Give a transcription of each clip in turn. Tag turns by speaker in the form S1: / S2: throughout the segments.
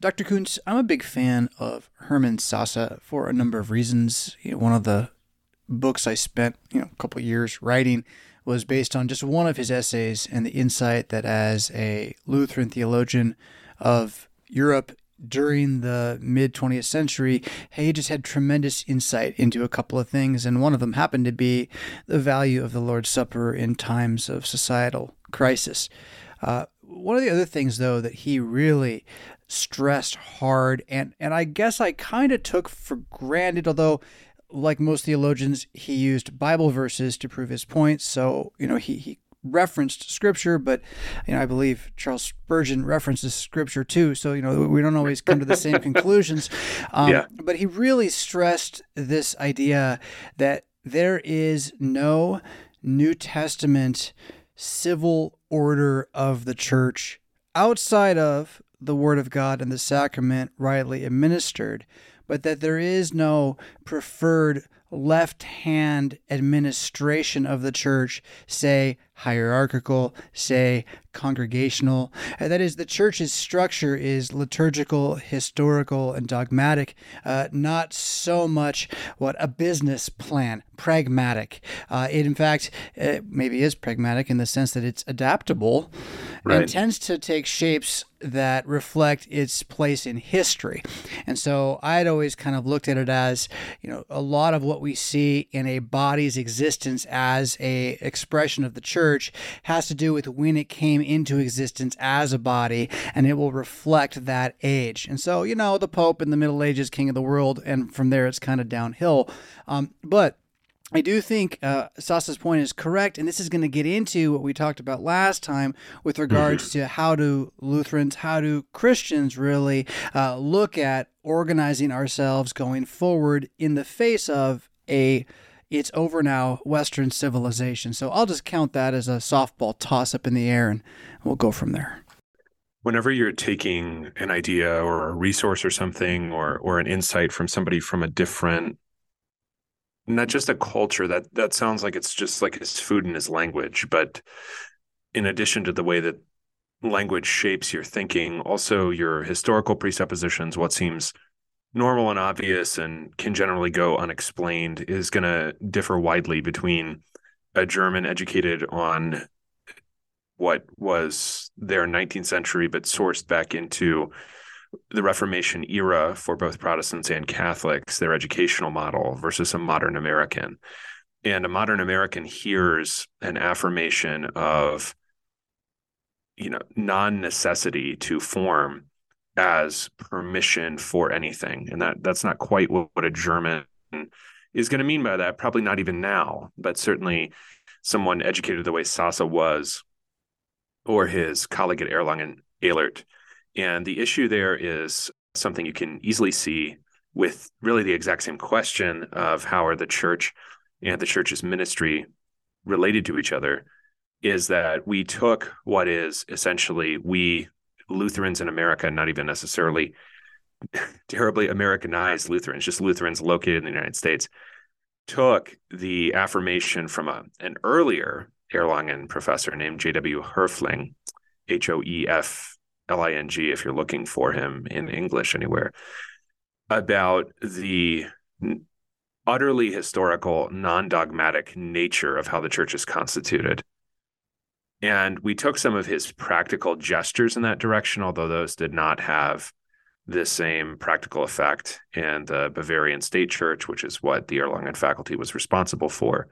S1: Dr. Koontz, I'm a big fan of Herman Sasse for a number of reasons. You know, one of the books I spent you know a couple years writing was based on just one of his essays and the insight that as a Lutheran theologian of Europe during the mid 20th century, he just had tremendous insight into a couple of things, and one of them happened to be the value of the Lord's Supper in times of societal crisis. Uh, one of the other things, though, that he really stressed hard, and, and I guess I kind of took for granted, although like most theologians, he used Bible verses to prove his points. So, you know, he, he referenced scripture, but you know, I believe Charles Spurgeon references scripture too. So you know, we don't always come to the same conclusions. Um, yeah. But he really stressed this idea that there is no New Testament civil order of the church outside of the Word of God and the sacrament rightly administered, but that there is no preferred left hand administration of the church, say hierarchical, say congregational. That is, the church's structure is liturgical, historical, and dogmatic, uh, not so much what a business plan, pragmatic. Uh, it, in fact, uh, maybe is pragmatic in the sense that it's adaptable right. and tends to take shapes that reflect its place in history. And so I'd always kind of looked at it as, you know, a lot of what we see in a body's existence as a expression of the church has to do with when it came into existence as a body and it will reflect that age. And so, you know, the Pope in the Middle Ages, king of the world, and from there it's kind of downhill. Um, but I do think uh, Sasse's point is correct, and this is going to get into what we talked about last time with regards mm-hmm. to how do Lutherans, how do Christians really uh, look at organizing ourselves going forward in the face of a it's over now Western civilization. So I'll just count that as a softball toss up in the air, and we'll go from there.
S2: Whenever you're taking an idea or a resource or something, or or an insight from somebody from a different not just a culture that that sounds like it's just like his food and his language but in addition to the way that language shapes your thinking also your historical presuppositions what seems normal and obvious and can generally go unexplained is going to differ widely between a german educated on what was their 19th century but sourced back into the Reformation era for both Protestants and Catholics, their educational model versus a modern American. And a modern American hears an affirmation of, you know, non-necessity to form as permission for anything. And that that's not quite what, what a German is going to mean by that. Probably not even now, but certainly someone educated the way Sasse was, or his colleague at Erlangen, Elert, and the issue there is something you can easily see with really the exact same question of how are the church and the church's ministry related to each other is that we took what is essentially we Lutherans in America, not even necessarily terribly Americanized Lutherans, just Lutherans located in the United States, took the affirmation from a, an earlier Erlangen professor named J.W. Hoefling, H O E F L I N G if you're looking for him in English anywhere, about the utterly historical, non dogmatic nature of how the church is constituted. And we took some of his practical gestures in that direction, although those did not have the same practical effect in the Bavarian State Church, which is what the Erlangen faculty was responsible for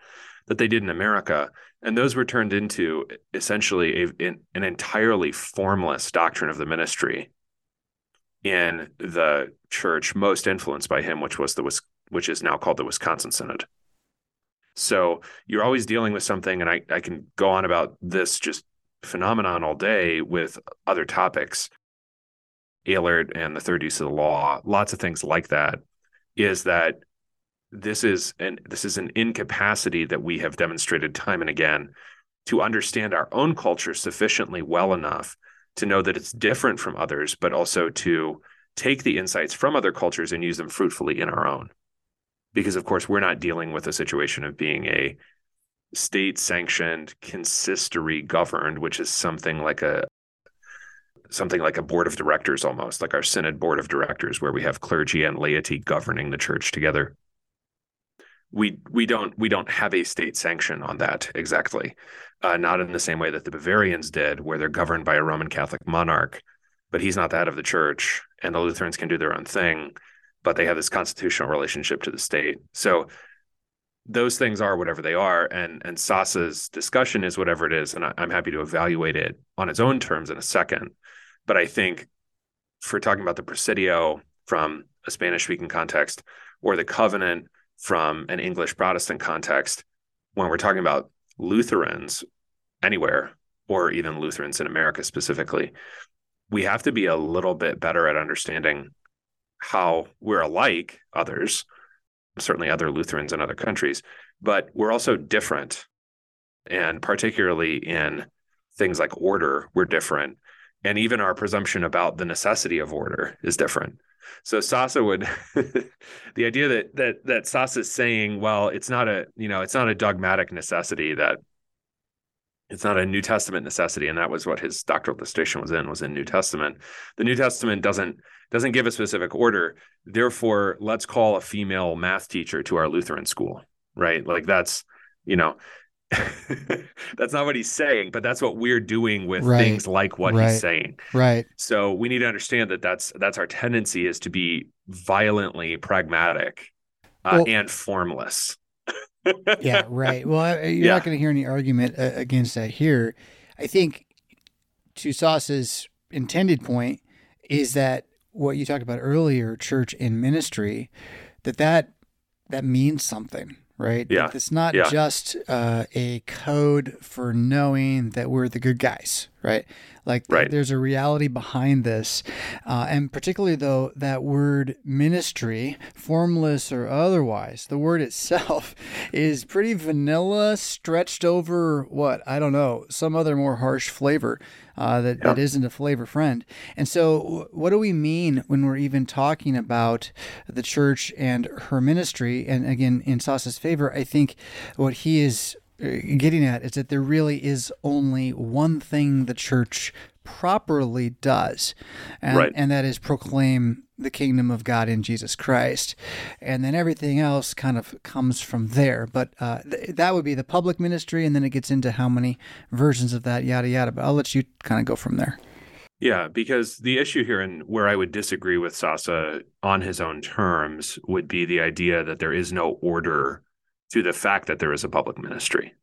S2: that they did in America. And those were turned into essentially a, in, an entirely formless doctrine of the ministry in the church most influenced by him, which was the which is now called the Wisconsin Synod. So you're always dealing with something, and I, I can go on about this just phenomenon all day with other topics. Elert and the third use of the law, lots of things like that, is that this is an this is an incapacity that we have demonstrated time and again to understand our own culture sufficiently well enough to know that it's different from others but also to take the insights from other cultures and use them fruitfully in our own because of course we're not dealing with a situation of being a state sanctioned consistory governed which is something like a something like a board of directors almost, like our synod board of directors, where we have clergy and laity governing the church together. We we don't we don't have a state sanction on that exactly, uh, not in the same way that the Bavarians did, where they're governed by a Roman Catholic monarch, but he's not the head of the church, and the Lutherans can do their own thing, but they have this constitutional relationship to the state. So those things are whatever they are, and and Sasse's discussion is whatever it is, and I, I'm happy to evaluate it on its own terms in a second. But I think for talking about the Presidio from a Spanish speaking context or the covenant from an English Protestant context, when we're talking about Lutherans anywhere, or even Lutherans in America specifically, we have to be a little bit better at understanding how we're alike others, certainly other Lutherans in other countries, but we're also different. And particularly in things like order, we're different and even our presumption about the necessity of order is different. So Sasse would the idea that that that is saying, well, it's not a you know it's not a dogmatic necessity that it's not a New Testament necessity, and that was what his doctoral dissertation was in was in New Testament. The New Testament doesn't doesn't give a specific order. Therefore, let's call a female math teacher to our Lutheran school, right? Like that's you know that's not what he's saying, but that's what we're doing with right. things like what
S1: right.
S2: he's saying.
S1: Right.
S2: So we need to understand that that's that's our tendency is to be violently pragmatic uh, well, and formless.
S1: yeah. Right. Well, you're yeah. not going to hear any argument uh, against that here. I think to Sasse's intended point is that what you talked about earlier, church and ministry, that that that means something right?
S2: Yeah.
S1: It's not
S2: yeah.
S1: just uh, a code for knowing that we're the good guys, right? Like
S2: right.
S1: there's a reality behind this. Uh, and particularly, though, that word ministry, formless or otherwise, the word itself is pretty vanilla, stretched over what? I don't know, some other more harsh flavor uh, that, that isn't a flavor friend. And so, what do we mean when we're even talking about the church and her ministry? And again, in Sasse's favor, I think what he is getting at is that there really is only one thing the church properly does, and,
S2: right.
S1: and that is proclaim the kingdom of God in Jesus Christ. And then everything else kind of comes from there. But uh, th- that would be the public ministry, and then it gets into how many versions of that, yada, yada. But I'll let you kind of go from there.
S2: Yeah, because the issue here, and where I would disagree with Sasse on his own terms, would be the idea that there is no order to the fact that there is a public ministry.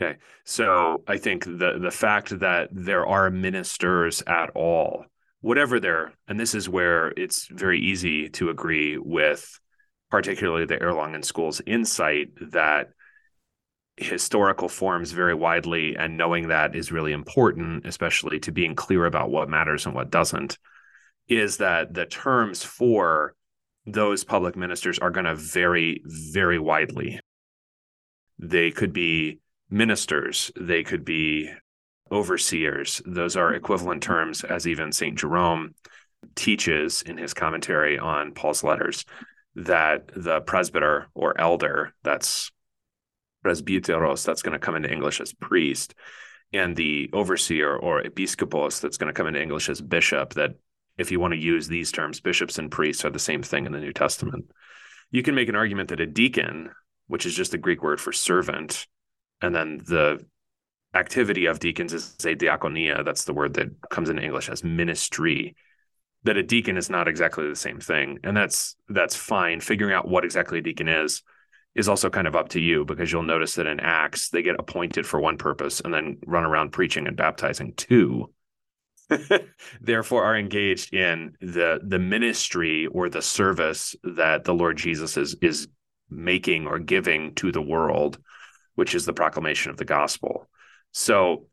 S2: Okay. So I think the the fact that there are ministers at all whatever their and this is where it's very easy to agree with particularly the Erlangen school's insight that historical forms very widely and knowing that is really important especially to being clear about what matters and what doesn't is that the terms for those public ministers are going to vary very widely they could be ministers they could be overseers. Those are equivalent terms as even St. Jerome teaches in his commentary on Paul's letters that the presbyter or elder, that's presbyteros, that's going to come into English as priest, and the overseer or episkopos, that's going to come into English as bishop, that if you want to use these terms, bishops and priests are the same thing in the New Testament. You can make an argument that a deacon, which is just the Greek word for servant, and then the activity of deacons is a diaconia. That's the word that comes into English as ministry. That a deacon is not exactly the same thing, and that's that's fine. Figuring out what exactly a deacon is is also kind of up to you because you'll notice that in Acts they get appointed for one purpose and then run around preaching and baptizing two. Therefore, are engaged in the the ministry or the service that the Lord Jesus is is making or giving to the world, which is the proclamation of the gospel. So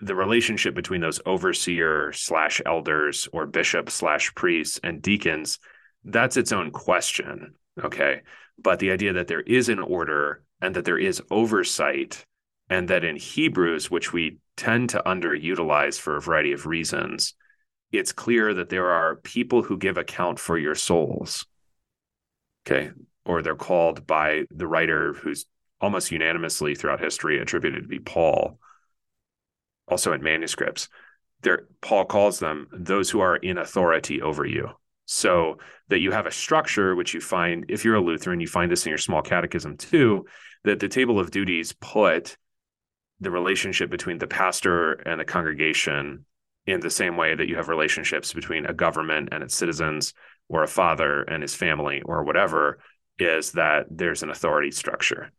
S2: the relationship between those overseer slash elders or bishop slash priests and deacons, that's its own question. Okay. But the idea that there is an order and that there is oversight, and that in Hebrews, which we tend to underutilize for a variety of reasons, it's clear that there are people who give account for your souls. Okay. Or they're called by the writer who's almost unanimously throughout history attributed to be Paul also in manuscripts, there Paul calls them those who are in authority over you. So that you have a structure which you find if you're a Lutheran, you find this in your small catechism too, that the table of duties put the relationship between the pastor and the congregation in the same way that you have relationships between a government and its citizens or a father and his family or whatever is that there's an authority structure.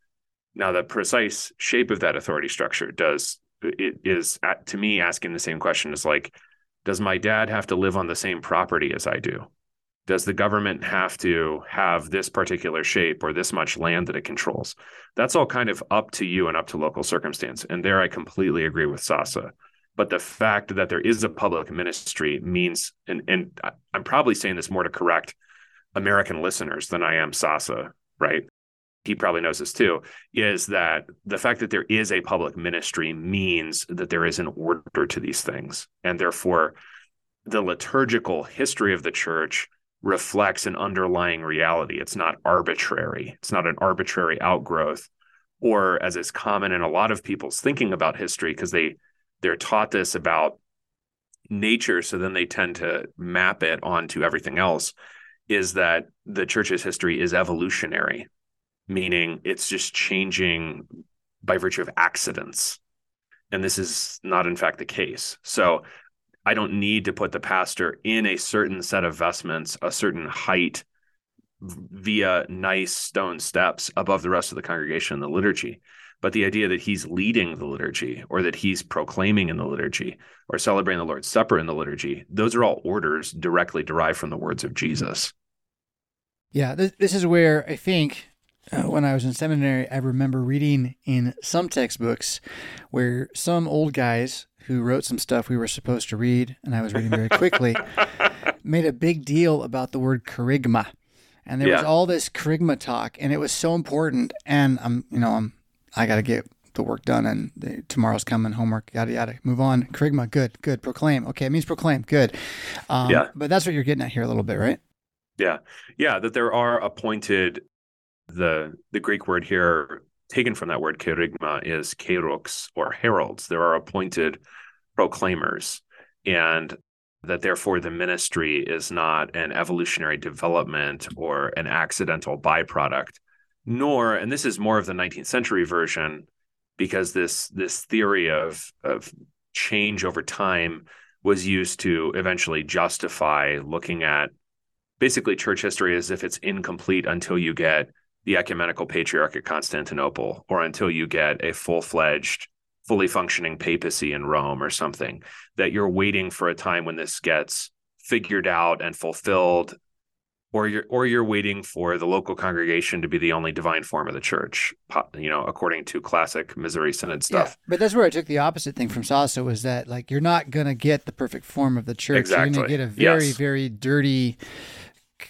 S2: Now, the precise shape of that authority structure does it is uh, to me asking the same question is like, does my dad have to live on the same property as I do? Does the government have to have this particular shape or this much land that it controls? That's all kind of up to you and up to local circumstance. And there I completely agree with Sasse. But the fact that there is a public ministry means, and, and I'm probably saying this more to correct American listeners than I am Sasse, right? He probably knows this too, is that the fact that there is a public ministry means that there is an order to these things. And therefore, the liturgical history of the church reflects an underlying reality. It's not arbitrary, it's not an arbitrary outgrowth, or as is common in a lot of people's thinking about history, because they they're taught this about nature, so then they tend to map it onto everything else is that the church's history is evolutionary, meaning it's just changing by virtue of accidents. And this is not, in fact, the case. So I don't need to put the pastor in a certain set of vestments, a certain height via nice stone steps above the rest of the congregation in the liturgy. But the idea that he's leading the liturgy or that he's proclaiming in the liturgy or celebrating the Lord's Supper in the liturgy, those are all orders directly derived from the words of Jesus.
S1: Yeah, this, this is where I think uh, when I was in seminary, I remember reading in some textbooks where some old guys who wrote some stuff we were supposed to read, and I was reading very quickly, made a big deal about the word kerygma. And there yeah. was all this kerygma talk, and it was so important. And I'm, you know, I'm, I got to get the work done, and the, tomorrow's coming, homework, yada yada. Move on. Kerygma, good, good. Proclaim, okay, it means proclaim, good. Um, yeah. But that's what you're getting at here a little bit, right?
S2: Yeah. Yeah. That there are appointed the the Greek word here taken from that word kerygma is kerux or heralds. There are appointed proclaimers. And that therefore the ministry is not an evolutionary development or an accidental byproduct, nor, and this is more of the 19th century version, because this this theory of of change over time was used to eventually justify looking at basically church history as if it's incomplete until you get the ecumenical patriarch at Constantinople or until you get a full-fledged fully functioning papacy in Rome or something that you're waiting for a time when this gets figured out and fulfilled or you're or you're waiting for the local congregation to be the only divine form of the church you know according to classic missouri synod stuff yeah,
S1: but that's where i took the opposite thing from Sasse was that like you're not going to get the perfect form of the church exactly. you're to get a very yes. very dirty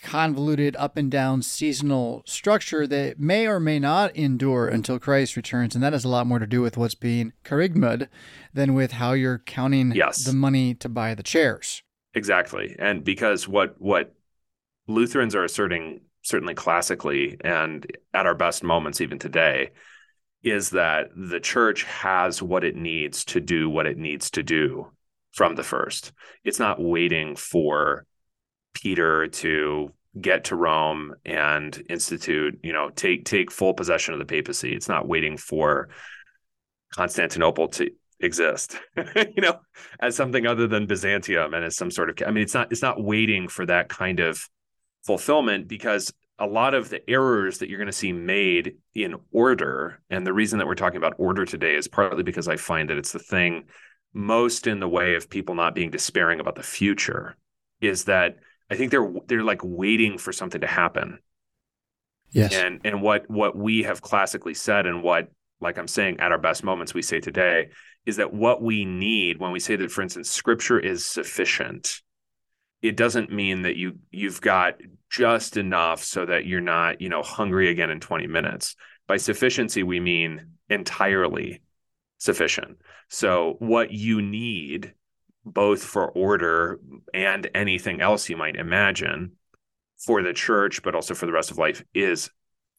S1: convoluted up and down seasonal structure that may or may not endure until Christ returns. And that has a lot more to do with what's being kerygmad than with how you're counting yes. the money to buy the chairs.
S2: Exactly. And because what what Lutherans are asserting certainly classically and at our best moments even today is that the church has what it needs to do what it needs to do from the first. It's not waiting for Peter to get to Rome and institute, you know, take take full possession of the papacy. It's not waiting for Constantinople to exist, you know, as something other than Byzantium and as some sort of I mean it's not it's not waiting for that kind of fulfillment because a lot of the errors that you're going to see made in order and the reason that we're talking about order today is partly because I find that it's the thing most in the way of people not being despairing about the future is that I think they're they're like waiting for something to happen.
S1: Yes.
S2: And and what what we have classically said and what like I'm saying at our best moments we say today is that what we need when we say that for instance scripture is sufficient it doesn't mean that you you've got just enough so that you're not, you know, hungry again in 20 minutes. By sufficiency we mean entirely sufficient. So what you need both for order and anything else you might imagine for the church, but also for the rest of life, is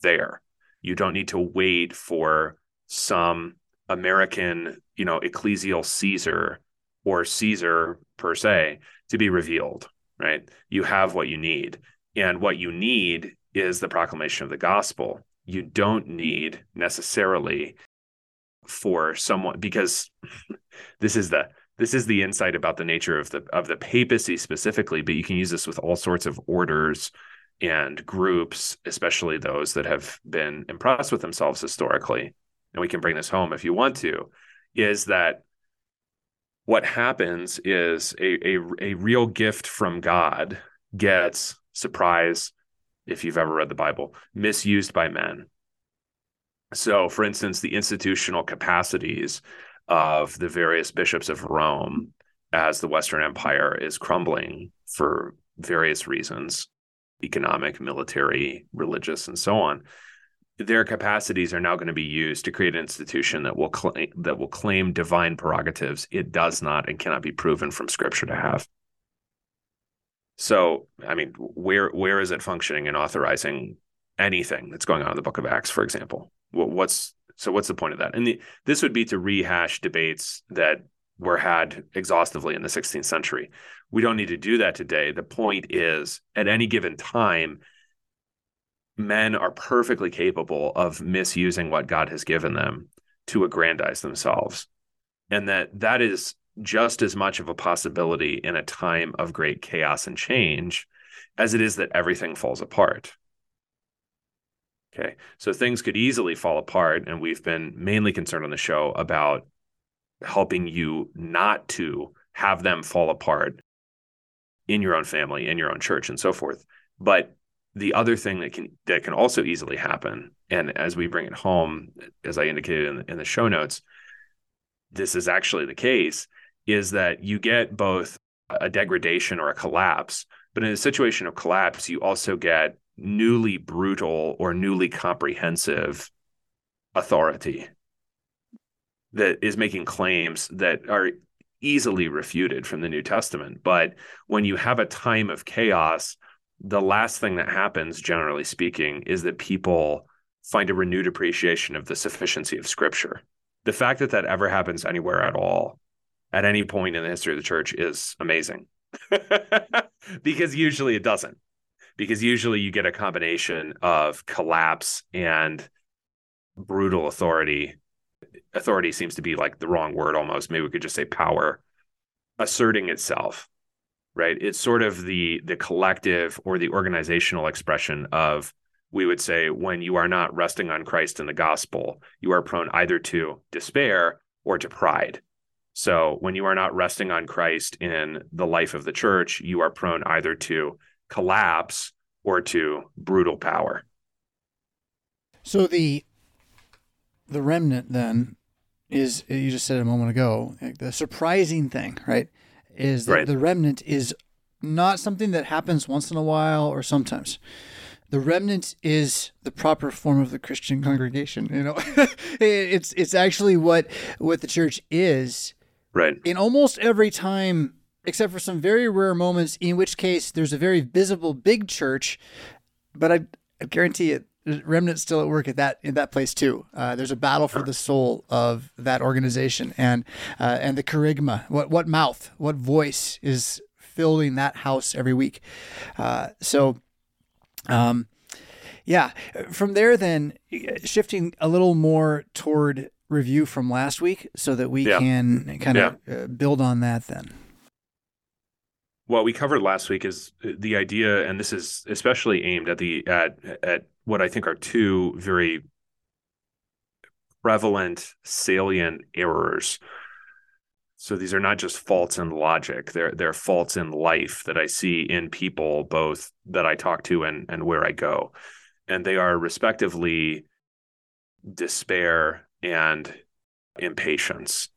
S2: there. You don't need to wait for some American, you know, ecclesial Caesar or Caesar per se to be revealed, right? You have what you need. And what you need is the proclamation of the gospel. You don't need necessarily for someone because this is the this is the insight about the nature of the of the papacy specifically, but you can use this with all sorts of orders and groups, especially those that have been impressed with themselves historically. And we can bring this home if you want to, is that what happens is a, a, a real gift from God gets surprise, if you've ever read the Bible, misused by men. So, for instance, the institutional capacities of the various bishops of Rome as the Western Empire is crumbling for various reasons economic, military, religious, and so on their capacities are now going to be used to create an institution that will claim that will claim divine prerogatives it does not and cannot be proven from scripture to have. So i mean where where is it functioning and authorizing anything that's going on in the book of acts for example? What's so what's the point of that and the, this would be to rehash debates that were had exhaustively in the 16th century we don't need to do that today the point is at any given time men are perfectly capable of misusing what God has given them to aggrandize themselves. And that that is just as much of a possibility in a time of great chaos and change as it is that everything falls apart. Okay. So things could easily fall apart. And we've been mainly concerned on the show about helping you not to have them fall apart in your own family, in your own church, and so forth. But the other thing that can that can also easily happen, and as we bring it home, as I indicated in, in the show notes, this is actually the case, is that you get both a degradation or a collapse, but in a situation of collapse, you also get newly brutal or newly comprehensive authority that is making claims that are easily refuted from the New Testament. But when you have a time of chaos the last thing that happens, generally speaking, is that people find a renewed appreciation of the sufficiency of Scripture. The fact that that ever happens anywhere at all, at any point in the history of the church, is amazing. because usually it doesn't. Because usually you get a combination of collapse and brutal authority. Authority seems to be like the wrong word almost. Maybe we could just say power asserting itself right? It's sort of the the collective or the organizational expression of we would say when you are not resting on Christ and the gospel, you are prone either to despair or to pride. So when you are not resting on Christ in the life of the church, you are prone either to collapse or to brutal power.
S1: So the the remnant then is you just said a moment ago the surprising thing, right? is that right. the remnant is not something that happens once in a while or sometimes. The remnant is the proper form of the Christian congregation. You know, it's it's actually what what the church is.
S2: Right.
S1: In almost every time, except for some very rare moments, in which case there's a very visible big church, but I, I guarantee it, remnants still at work at that in that place too. Uh, there's a battle for the soul of that organization and uh, and the kerygma. What what mouth, what voice is filling that house every week? Uh, so, um, yeah. From there, then shifting a little more toward review from last week, so that we yeah. can kind of yeah. Uh, build on that. Then
S2: what we covered last week is uh, the idea, and this is especially aimed at the at at what I think are two very prevalent, salient errors. So these are not just faults in logic; they're they're faults in life that I see in people, both that I talk to and and where I go, and they are respectively despair and impatience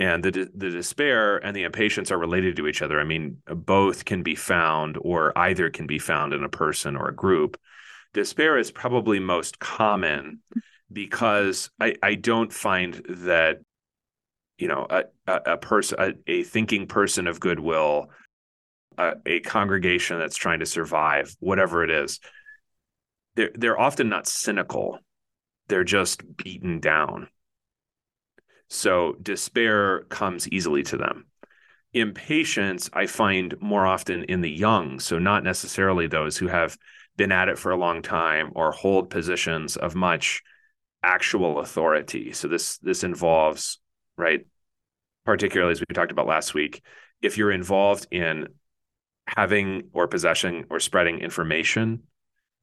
S2: and the the despair and the impatience are related to each other. I mean, both can be found, or either can be found in a person or a group. Despair is probably most common because I, I don't find that you know a a, a person a, a, thinking person of goodwill, a, a congregation that's trying to survive, whatever it is. They're they're often not cynical; they're just beaten down So despair comes easily to them. Impatience, I find more often in the young. So, not necessarily those who have been at it for a long time or hold positions of much actual authority. So, this, this involves, right, particularly as we talked about last week, if you're involved in having or possessing or spreading information,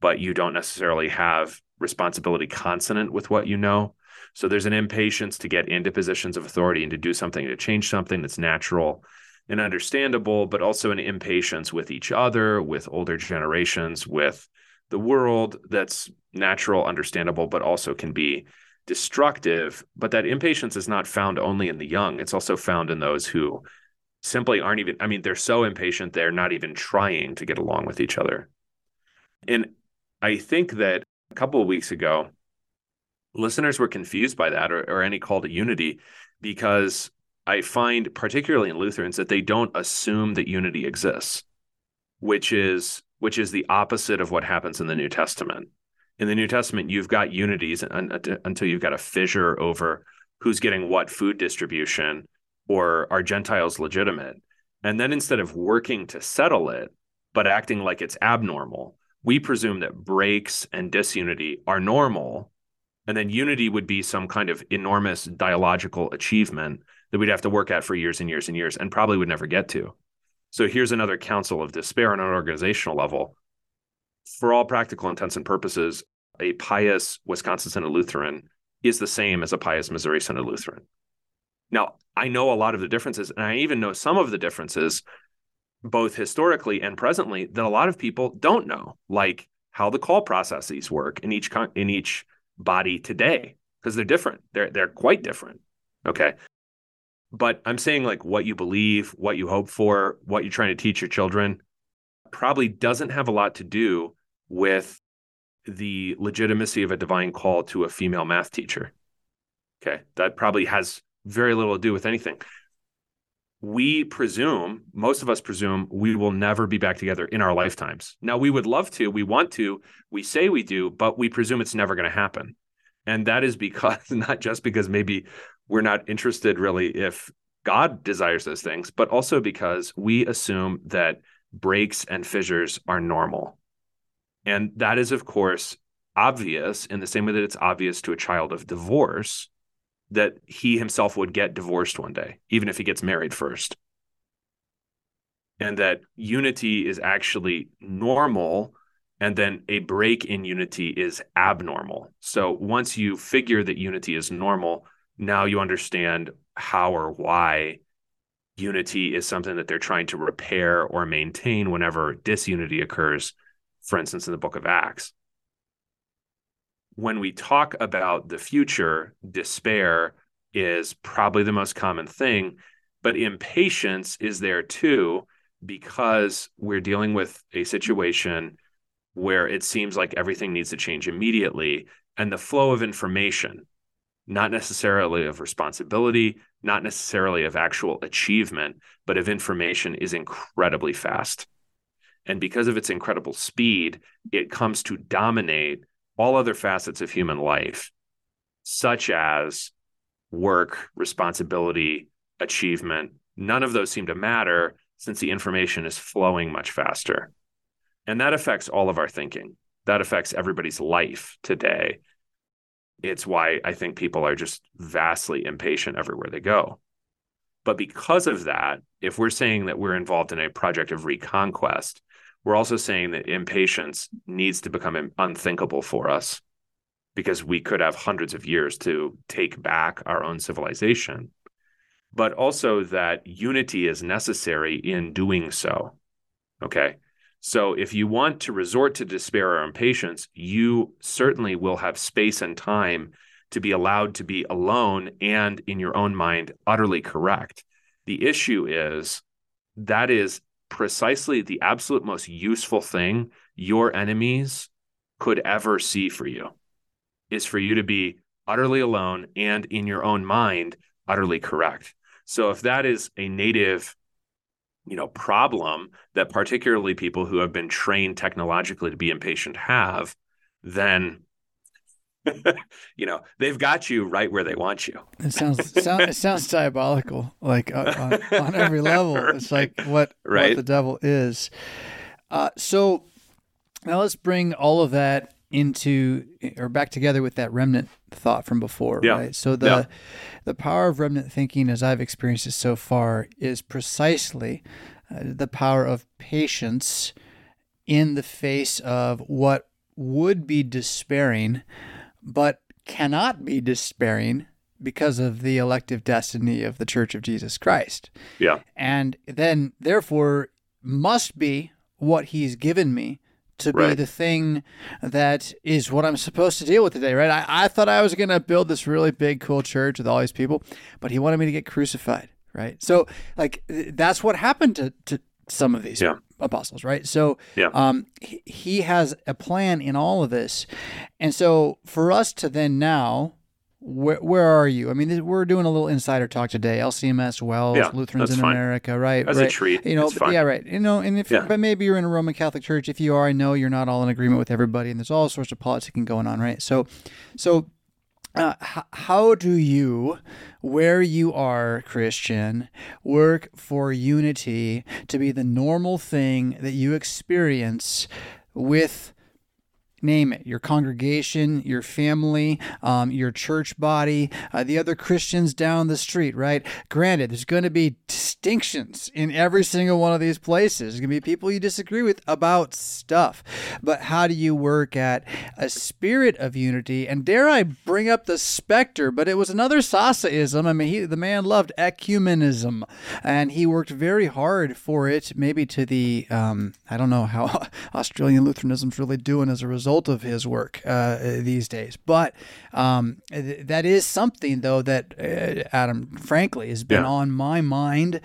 S2: but you don't necessarily have responsibility consonant with what you know, so there's an impatience to get into positions of authority and to do something to change something that's natural and understandable, but also an impatience with each other, with older generations, with the world that's natural, understandable, but also can be destructive. But that impatience is not found only in the young, it's also found in those who simply aren't even, I mean, they're so impatient, they're not even trying to get along with each other. And I think that a couple of weeks ago, listeners were confused by that or, or any call to unity because I find, particularly in Lutherans, that they don't assume that unity exists, which is which is the opposite of what happens in the New Testament. In the New Testament, you've got unities until you've got a fissure over who's getting what food distribution or are Gentiles legitimate. And then instead of working to settle it, but acting like it's abnormal, we presume that breaks and disunity are normal and then unity would be some kind of enormous dialogical achievement that we'd have to work at for years and years and years and probably would never get to. So here's another counsel of despair on an organizational level. For all practical intents and purposes, a pious Wisconsin Synod Lutheran is the same as a pious Missouri Synod Lutheran. Now, I know a lot of the differences, and I even know some of the differences, both historically and presently, that a lot of people don't know, like how the call processes work in each in each body today because they're different. They're they're quite different. Okay. But I'm saying like what you believe, what you hope for, what you're trying to teach your children probably doesn't have a lot to do with the legitimacy of a divine call to a female math teacher. Okay. That probably has very little to do with anything. We presume, most of us presume, we will never be back together in our lifetimes. Now, we would love to, we want to, we say we do, but we presume it's never going to happen. And that is because, not just because maybe we're not interested really if God desires those things, but also because we assume that breaks and fissures are normal. And that is, of course, obvious in the same way that it's obvious to a child of divorce that he himself would get divorced one day, even if he gets married first. And that unity is actually normal, and then a break in unity is abnormal. So once you figure that unity is normal, now you understand how or why unity is something that they're trying to repair or maintain whenever disunity occurs, for instance, in the book of Acts. When we talk about the future, despair is probably the most common thing, but impatience is there too, because we're dealing with a situation where it seems like everything needs to change immediately. And the flow of information, not necessarily of responsibility, not necessarily of actual achievement, but of information is incredibly fast. And because of its incredible speed, it comes to dominate all other facets of human life, such as work, responsibility, achievement. None of those seem to matter since the information is flowing much faster. And that affects all of our thinking. That affects everybody's life today it's why I think people are just vastly impatient everywhere they go. But because of that, if we're saying that we're involved in a project of reconquest, we're also saying that impatience needs to become unthinkable for us because we could have hundreds of years to take back our own civilization, but also that unity is necessary in doing so. Okay. So if you want to resort to despair or impatience, you certainly will have space and time to be allowed to be alone and in your own mind utterly correct. The issue is that is precisely the absolute most useful thing your enemies could ever see for you is for you to be utterly alone and in your own mind utterly correct. So if that is a native you know problem that particularly people who have been trained technologically to be impatient have then you know, they've got you right where they want you.
S1: It sounds sound, it sounds diabolical, like uh, on, on, every level. right. It's like what right? what the devil is. Uh, so now let's bring all of that into or back together with that remnant thought from before, yeah. right? So the yeah. the power of remnant thinking, as I've experienced it so far, is precisely uh, the power of patience in the face of what would be despairing, but cannot be despairing because of the elective destiny of the Church of Jesus Christ.
S2: Yeah.
S1: And then, therefore, must be what He's given me to right. be the thing that is what I'm supposed to deal with today, right? I, I thought I was going to build this really big, cool church with all these people, but he wanted me to get crucified, right? So, like, that's what happened to, to some of these yeah. apostles, right? So, yeah. um, he, he has a plan in all of this. And so, for us to then now, where, where are you? I mean, we're doing a little insider talk today. LCMS, WELS, yeah, Lutherans in fine. America, right?
S2: As
S1: right.
S2: a treat,
S1: you know, yeah, right. You know, and if yeah. but maybe you're in a Roman Catholic Church. If you are, I know you're not all in agreement with everybody, and there's all sorts of politicking going on, right? So, so uh, h- how do you, where you are, Christian, work for unity to be the normal thing that you experience with name it your congregation your family um, your church body uh, the other christians down the street right? Granted there's going to be distinctions in every single one of these places. There's going to be people you disagree with about stuff. But how do you work at a spirit of unity? And dare i bring up the specter but it was another sasaism i mean he, the man loved ecumenism and he worked very hard for it maybe to the um, i don't know how australian lutheranism's really doing as a result result of his work uh, these days. But um, th- that is something, though, that uh, Adam, frankly, has been yeah. on my mind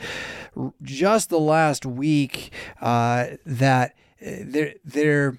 S1: just the last week. Uh, that uh, there, there.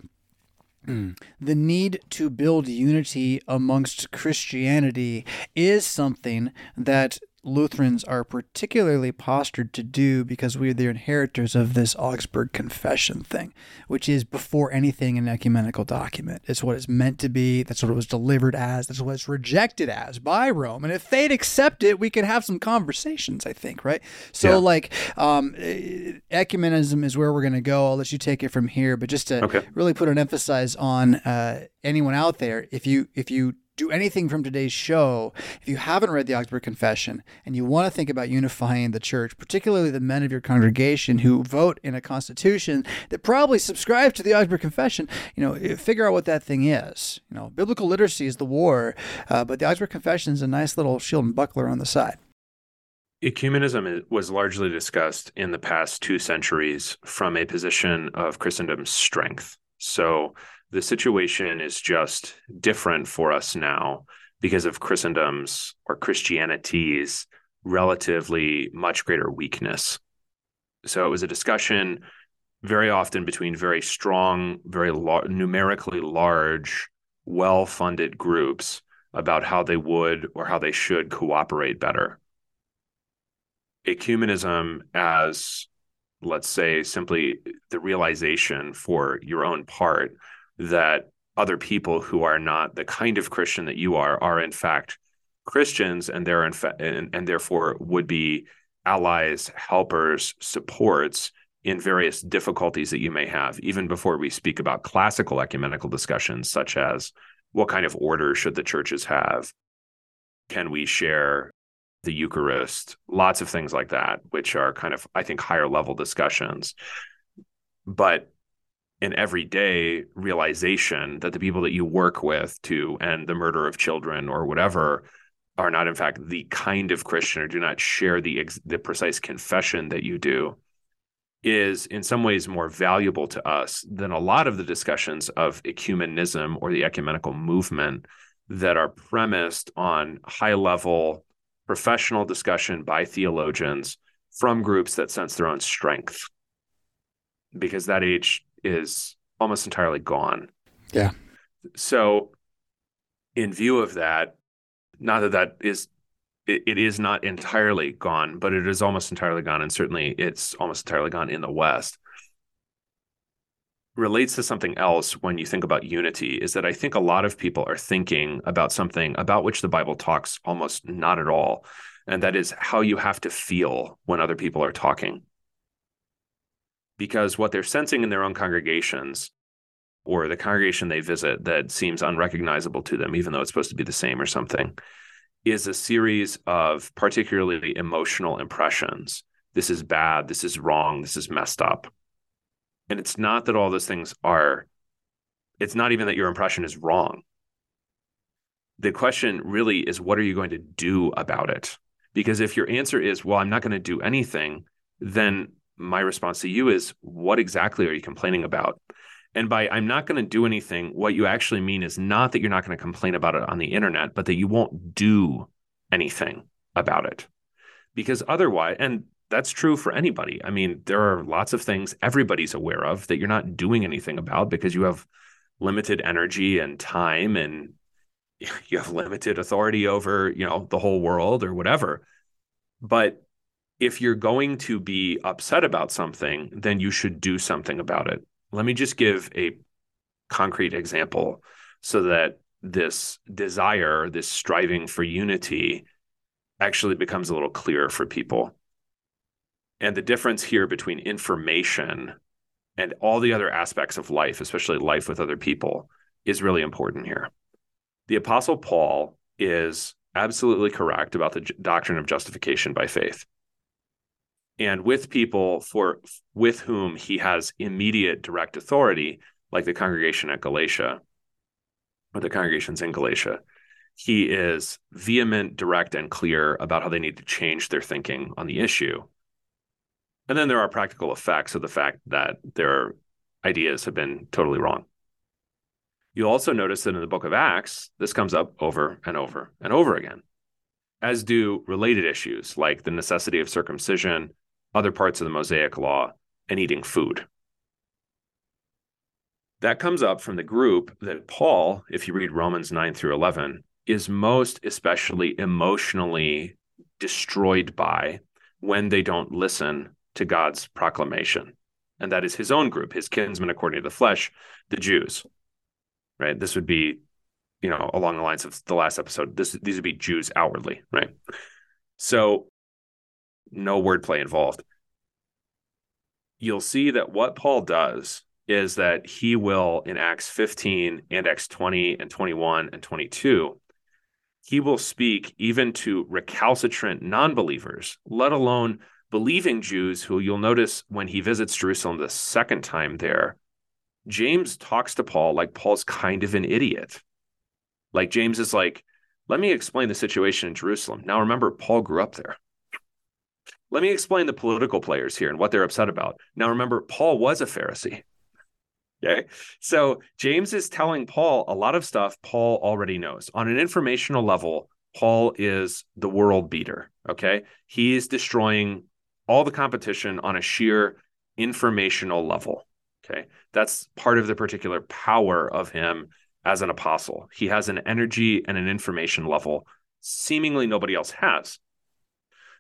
S1: Mm. The need to build unity amongst Christianity is something that Lutherans are particularly postured to do because we are the inheritors of this Augsburg Confession thing, which is before anything an ecumenical document. It's what it's meant to be. That's what it was delivered as. That's what it's rejected as by Rome. And if they'd accept it, we could have some conversations, I think, right? So, yeah. like, um, ecumenism is where we're going to go. I'll let you take it from here. But just to okay. really put an emphasis on uh, anyone out there, if you if you do anything from today's show, if you haven't read the Augsburg Confession and you want to think about unifying the church, particularly the men of your congregation who vote in a constitution that probably subscribes to the Augsburg Confession, you know, eh, figure out what that thing is. You know, biblical literacy is the war, uh, but the Augsburg Confession is a nice little shield and buckler on the side.
S2: Ecumenism was largely discussed in the past two centuries from a position of Christendom's strength. So, the situation is just different for us now because of Christendom's or Christianity's relatively much greater weakness. So it was a discussion very often between very strong, very lar- numerically large, well funded groups about how they would or how they should cooperate better. Ecumenism, as let's say simply the realization for your own part that other people who are not the kind of Christian that you are are in fact Christians and they're in fact and, and therefore would be allies, helpers, supports in various difficulties that you may have, even before we speak about classical ecumenical discussions, such as what kind of order should the churches have? Can we share the Eucharist? Lots of things like that, which are kind of, I think, higher level discussions. But an everyday realization that the people that you work with to end the murder of children or whatever are not in fact the kind of christian or do not share the the precise confession that you do is in some ways more valuable to us than a lot of the discussions of ecumenism or the ecumenical movement that are premised on high level professional discussion by theologians from groups that sense their own strength. Because that age is almost entirely gone.
S1: Yeah.
S2: So, in view of that, not that that is it, it is not entirely gone, but it is almost entirely gone, and certainly it's almost entirely gone in the West. relates to something else when you think about unity is that I think a lot of people are thinking about something about which the Bible talks almost not at all. And that is how you have to feel when other people are talking. Because what they're sensing in their own congregations or the congregation they visit that seems unrecognizable to them, even though it's supposed to be the same or something, is a series of particularly emotional impressions. This is bad. This is wrong. This is messed up. And it's not that all those things are, it's not even that your impression is wrong. The question really is, what are you going to do about it? Because if your answer is, well, I'm not going to do anything, then my response to you is, what exactly are you complaining about? And by I'm not going to do anything, what you actually mean is not that you're not going to complain about it on the internet, but that you won't do anything about it. Because otherwise, and that's true for anybody. I mean, there are lots of things everybody's aware of that you're not doing anything about because you have limited energy and time and you have limited authority over, you know, the whole world or whatever. But if you're going to be upset about something, then you should do something about it. Let me just give a concrete example so that this desire, this striving for unity, actually becomes a little clearer for people. And the difference here between information and all the other aspects of life, especially life with other people, is really important here. The Apostle Paul is absolutely correct about the doctrine of justification by faith and with people for with whom he has immediate direct authority, like the congregation at Galatia or the congregations in Galatia, he is vehement, direct, and clear about how they need to change their thinking on the issue. And then there are practical effects of the fact that their ideas have been totally wrong. You'll also notice that in the book of Acts, this comes up over and over and over again, as do related issues like the necessity of circumcision other parts of the Mosaic law, and eating food. That comes up from the group that Paul, if you read Romans 9 through 11, is most especially emotionally destroyed by when they don't listen to God's proclamation. And that is his own group, his kinsmen according to the flesh, the Jews. Right? This would be, you know, along the lines of the last episode. This these would be Jews outwardly, right? So no wordplay involved. You'll see that what Paul does is that he will, in Acts 15 and Acts 20 and 21 and 22, he will speak even to recalcitrant non believers, let alone believing Jews who you'll notice when he visits Jerusalem the second time there. James talks to Paul like Paul's kind of an idiot. Like James is like, let me explain the situation in Jerusalem. Now remember, Paul grew up there. Let me explain the political players here and what they're upset about. Now, remember, Paul was a Pharisee. Okay. So James is telling Paul a lot of stuff Paul already knows. On an informational level, Paul is the world beater. Okay. He's destroying all the competition on a sheer informational level. Okay. That's part of the particular power of him as an apostle. He has an energy and an information level seemingly nobody else has.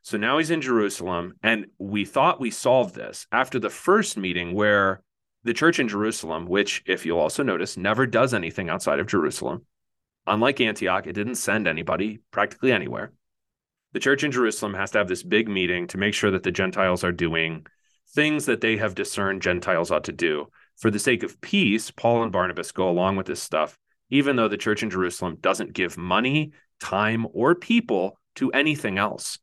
S2: So now he's in Jerusalem, and we thought we solved this after the first meeting where the church in Jerusalem, which, if you'll also notice, never does anything outside of Jerusalem, unlike Antioch, it didn't send anybody practically anywhere. The church in Jerusalem has to have this big meeting to make sure that the Gentiles are doing things that they have discerned Gentiles ought to do. For the sake of peace, Paul and Barnabas go along with this stuff, even though the church in Jerusalem doesn't give money, time, or people to anything else.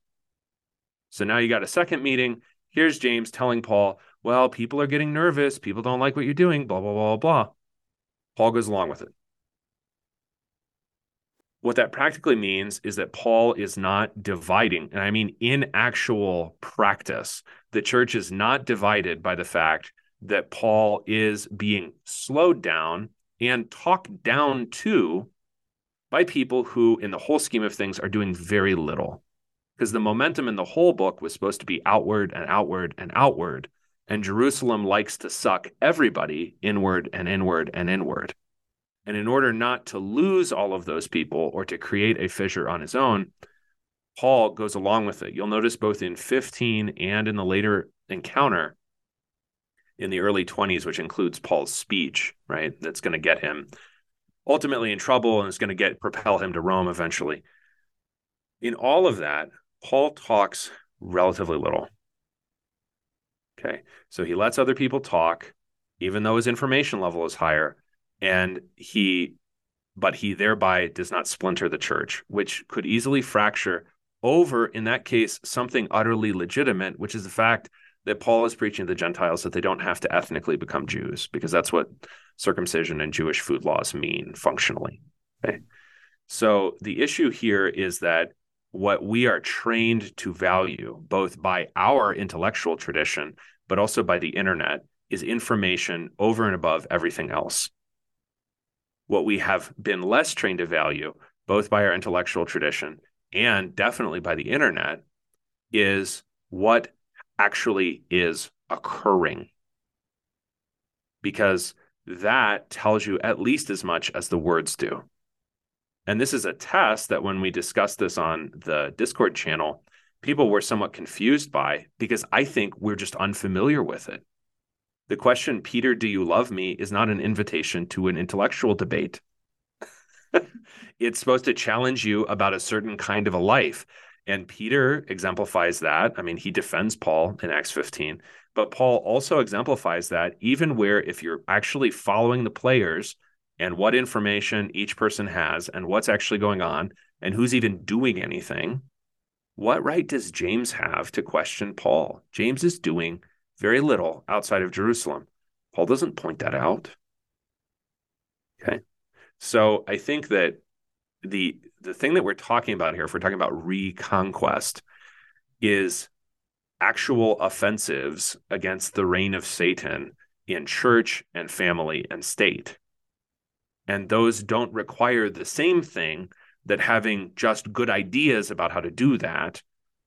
S2: So now you got a second meeting. Here's James telling Paul, well, people are getting nervous. People don't like what you're doing, blah, blah, blah, blah. Paul goes along with it. What that practically means is that Paul is not dividing. And I mean, in actual practice, the church is not divided by the fact that Paul is being slowed down and talked down to by people who, in the whole scheme of things, are doing very little because the momentum in the whole book was supposed to be outward and outward and outward. And Jerusalem likes to suck everybody inward and inward and inward. And in order not to lose all of those people or to create a fissure on his own, Paul goes along with it. You'll notice both in 15 and in the later encounter, in the early 20s, which includes Paul's speech, right? That's going to get him ultimately in trouble and is going to get propel him to Rome eventually. In all of that, Paul talks relatively little. Okay. So he lets other people talk, even though his information level is higher. And he, but he thereby does not splinter the church, which could easily fracture over, in that case, something utterly legitimate, which is the fact that Paul is preaching to the Gentiles that they don't have to ethnically become Jews, because that's what circumcision and Jewish food laws mean functionally. Okay. So the issue here is that what we are trained to value, both by our intellectual tradition, but also by the internet, is information over and above everything else. What we have been less trained to value, both by our intellectual tradition and definitely by the internet, is what actually is occurring. Because that tells you at least as much as the words do. And this is a test that when we discussed this on the Discord channel, people were somewhat confused by because I think we're just unfamiliar with it. The question, Peter, do you love me, is not an invitation to an intellectual debate. it's supposed to challenge you about a certain kind of a life. And Peter exemplifies that. I mean, he defends Paul in Acts 15, but Paul also exemplifies that even where if you're actually following the players and what information each person has and what's actually going on and who's even doing anything, what right does James have to question Paul? James is doing very little outside of Jerusalem. Paul doesn't point that out. Okay. So I think that the the thing that we're talking about here, if we're talking about reconquest, is actual offensives against the reign of Satan in church and family and state. And those don't require the same thing that having just good ideas about how to do that,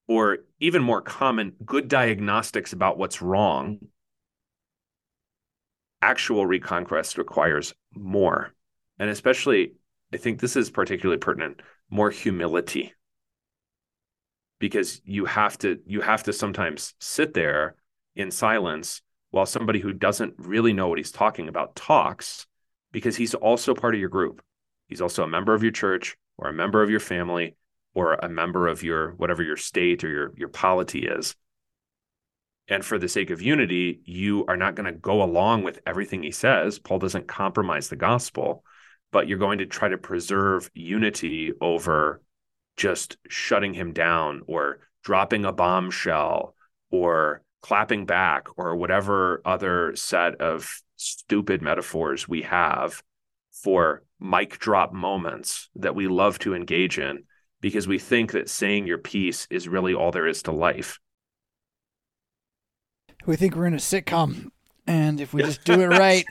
S2: or even more common, good diagnostics about what's wrong. Actual reconquest requires more. And especially, I think this is particularly pertinent, more humility because you have to you have to sometimes sit there in silence while somebody who doesn't really know what he's talking about talks because he's also part of your group. He's also a member of your church or a member of your family or a member of your whatever your state or your your polity is. And for the sake of unity you are not going to go along with everything he says. Paul doesn't compromise the gospel but you're going to try to preserve unity over just shutting him down or dropping a bombshell or clapping back or whatever other set of stupid metaphors we have for mic drop moments that we love to engage in because we think that saying your piece is really all there is to life.
S1: We think we're in a sitcom, and if we just do it right,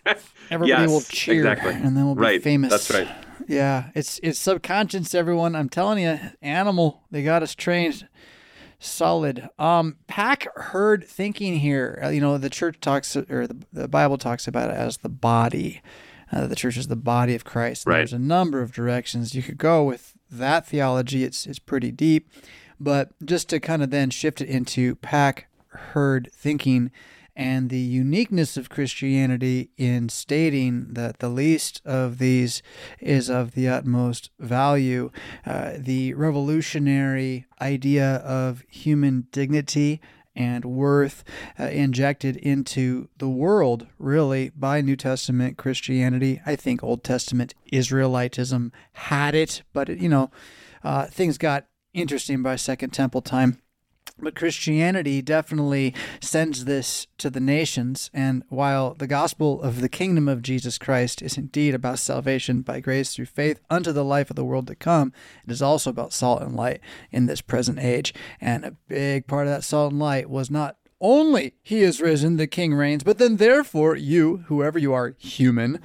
S1: everybody yes, will cheer, exactly. and then we'll be
S2: right.
S1: famous.
S2: That's right.
S1: Yeah, it's it's subconscious. Everyone, I'm telling you, animal. They got us trained solid. Um, pack herd thinking here. Uh, you know, the church talks or the, the Bible talks about it as the body. Uh, the church is the body of Christ.
S2: Right.
S1: There's a number of directions you could go with that theology. It's it's pretty deep, but just to kind of then shift it into pack herd thinking and the uniqueness of Christianity in stating that the least of these is of the utmost value. Uh, the revolutionary idea of human dignity and worth uh, injected into the world, really, by New Testament Christianity. I think Old Testament Israelitism had it, but, you know, uh, things got interesting by Second Temple time. But Christianity definitely sends this to the nations. And while the gospel of the kingdom of Jesus Christ is indeed about salvation by grace through faith unto the life of the world to come, it is also about salt and light in this present age. And a big part of that salt and light was not only he is risen, the king reigns, but then therefore you, whoever you are, human,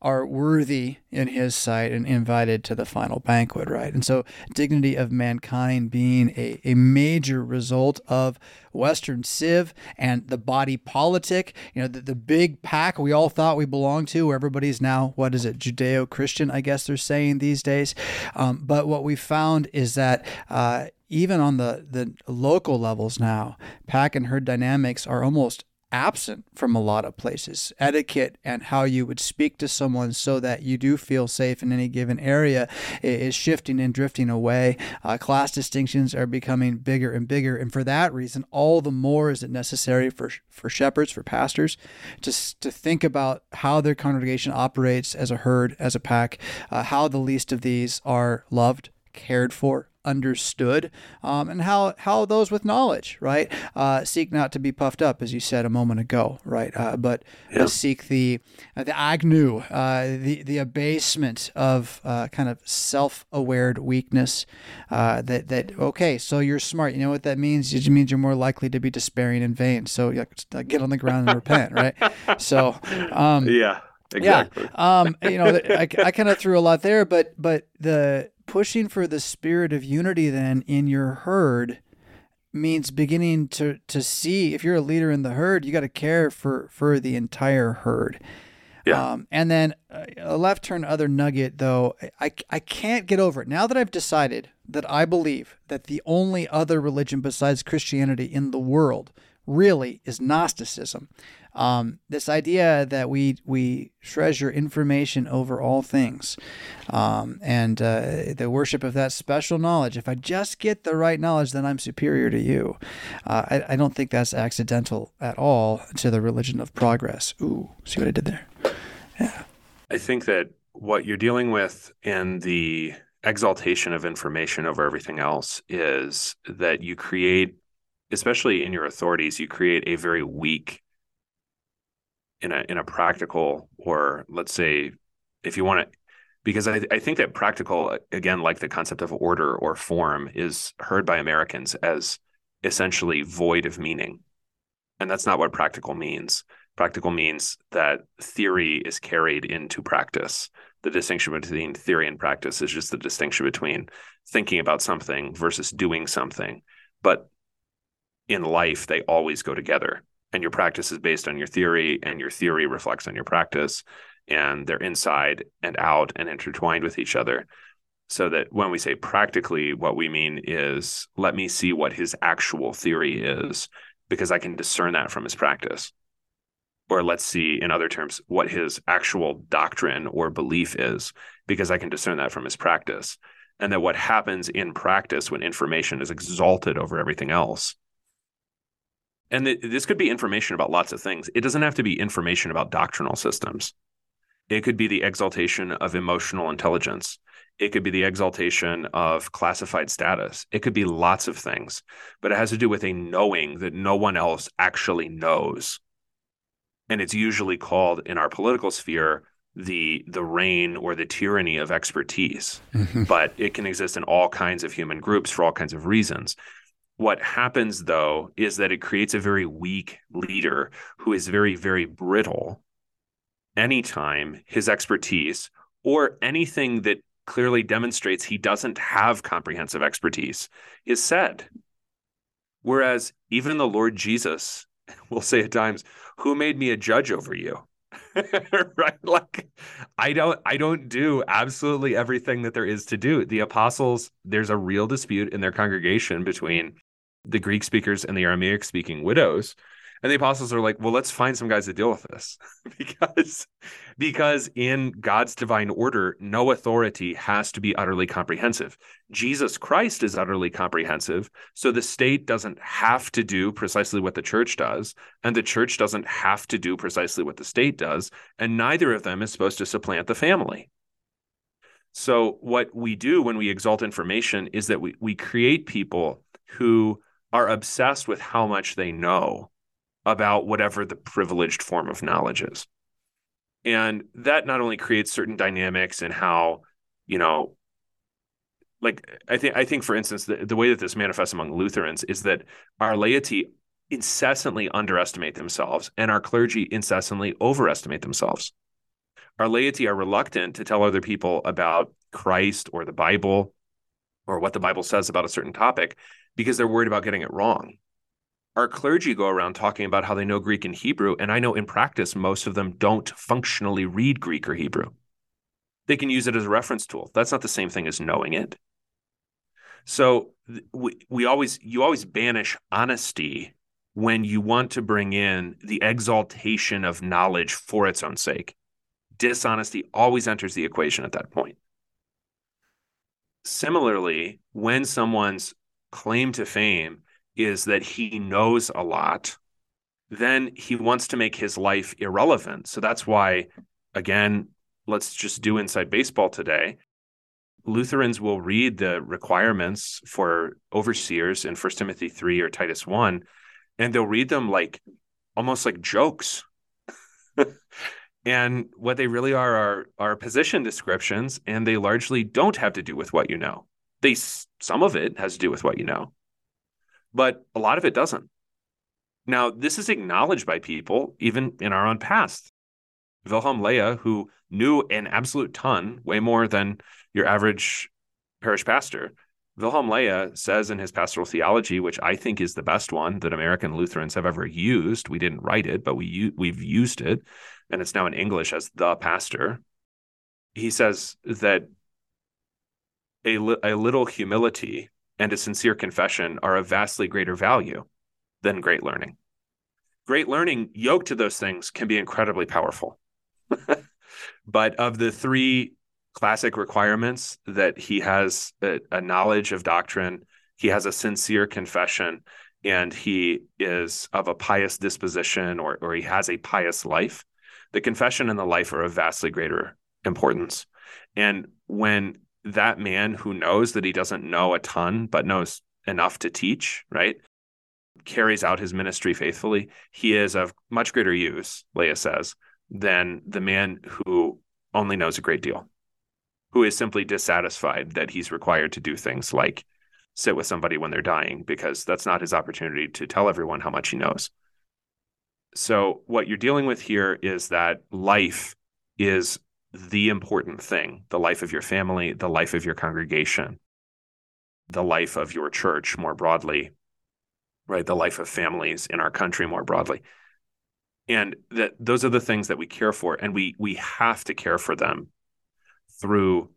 S1: are worthy in his sight and invited to the final banquet, right? And so, dignity of mankind being a, a major result of Western civ and the body politic, you know, the, the big pack we all thought we belonged to, where everybody's now, what is it, Judeo Christian, I guess they're saying these days. Um, but what we found is that uh, even on the, the local levels now, pack and herd dynamics are almost absent from a lot of places. Etiquette and how you would speak to someone so that you do feel safe in any given area is shifting and drifting away. Uh, class distinctions are becoming bigger and bigger, and for that reason, all the more is it necessary for for shepherds, for pastors, to to think about how their congregation operates as a herd, as a pack, uh, how the least of these are loved, cared for, understood, um, and how how those with knowledge, right, uh, seek not to be puffed up, as you said a moment ago, right, uh, but yeah. seek the uh, the agnew, uh, the the abasement of uh, kind of self-aware weakness. Uh, that that okay, so you're smart. You know what that means? It just means you're more likely to be despairing in vain. So you get on the ground and repent, right? So
S2: um, yeah. Exactly.
S1: Yeah. Um, you know, I, I kind of threw a lot there, but but the pushing for the spirit of unity then in your herd means beginning to to see if you're a leader in the herd you got to care for for the entire herd yeah. Um, and then uh, a left turn other nugget though I, I can't get over it now that i've decided that i believe that the only other religion besides christianity in the world really is gnosticism um, this idea that we we treasure information over all things, um, and uh, the worship of that special knowledge. If I just get the right knowledge, then I'm superior to you. Uh, I, I don't think that's accidental at all to the religion of progress. Ooh, see what I did there? Yeah.
S2: I think that what you're dealing with in the exaltation of information over everything else is that you create especially in your authorities you create a very weak in a in a practical or let's say if you want to because I, I think that practical again like the concept of order or form is heard by americans as essentially void of meaning. And that's not what practical means. Practical means that theory is carried into practice. The distinction between theory and practice is just the distinction between thinking about something versus doing something. But in life they always go together and your practice is based on your theory and your theory reflects on your practice and they're inside and out and intertwined with each other. So that when we say practically what we mean is let me see what his actual theory is because i can discern that from his practice. Or let's see in other terms what his actual doctrine or belief is because i can discern that from his practice. And that what happens in practice when information is exalted over everything else and th- this could be information about lots of things. It doesn't have to be information about doctrinal systems. It could be the exaltation of emotional intelligence. It could be the exaltation of classified status. It could be lots of things, but it has to do with a knowing that no one else actually knows. And it's usually called in our political sphere the the reign or the tyranny of expertise. Mm-hmm. But it can exist in all kinds of human groups for all kinds of reasons. What happens though is that it creates a very weak leader who is very, very brittle anytime his expertise or anything that clearly demonstrates he doesn't have comprehensive expertise is said. Whereas even the Lord Jesus will say at times, Who made me a judge over you? right like i don't i don't do absolutely everything that there is to do the apostles there's a real dispute in their congregation between the Greek speakers and the Aramaic speaking widows. And the apostles are like, well, let's find some guys to deal with this because because in God's divine order, no authority has to be utterly comprehensive. Jesus Christ is utterly comprehensive, so the state doesn't have to do precisely what the church does, and the church doesn't have to do precisely what the state does, and neither of them is supposed to supplant the family. So what we do when we exalt information is that we we create people who are obsessed with how much they know about whatever the privileged form of knowledge is. And that not only creates certain dynamics and how, you know, like I think I think for instance the, the way that this manifests among Lutherans is that our laity incessantly underestimate themselves and our clergy incessantly overestimate themselves. Our laity are reluctant to tell other people about Christ or the Bible or what the Bible says about a certain topic because they're worried about getting it wrong. Our clergy go around talking about how they know Greek and Hebrew, and I know in practice, most of them don't functionally read Greek or Hebrew. They can use it as a reference tool. That's not the same thing as knowing it. So we, we always you always banish honesty when you want to bring in the exaltation of knowledge for its own sake. Dishonesty always enters the equation at that point. Similarly, when someone's claim to fame is that he knows a lot, then he wants to make his life irrelevant. So that's why, again, let's just do inside baseball today. Lutherans will read the requirements for overseers in 1 Timothy 3 or Titus 1, and they'll read them like almost like jokes. and what they really are are are position descriptions and they largely don't have to do with what you know. They some of it has to do with what you know. But a lot of it doesn't. Now, this is acknowledged by people even in our own past. Wilhelm Loehe, who knew an absolute ton, way more than your average parish pastor. Wilhelm Loehe says in his pastoral theology, which I think is the best one that American Lutherans have ever used. We didn't write it, but we we've used it, and it's now in English as the pastor. He says that a, a little humility and a sincere confession are of vastly greater value than great learning. Great learning, yoked to those things, can be incredibly powerful. but of the three classic requirements that he has a, a, knowledge of doctrine, he has a sincere confession, and he is of a pious disposition or, or he has a pious life. The confession and the life are of vastly greater importance. And when that man who knows that he doesn't know a ton, but knows enough to teach, right, carries out his ministry faithfully, he is of much greater use, Loehe says, than the man who only knows a great deal, who is simply dissatisfied that he's required to do things like sit with somebody when they're dying because that's not his opportunity to tell everyone how much he knows. So, what you're dealing with here is that life is the important thing the life of your family, the life of your congregation, the life of your church more broadly, right? The life of families in our country more broadly. And that those are the things that we care for and we we have to care for them through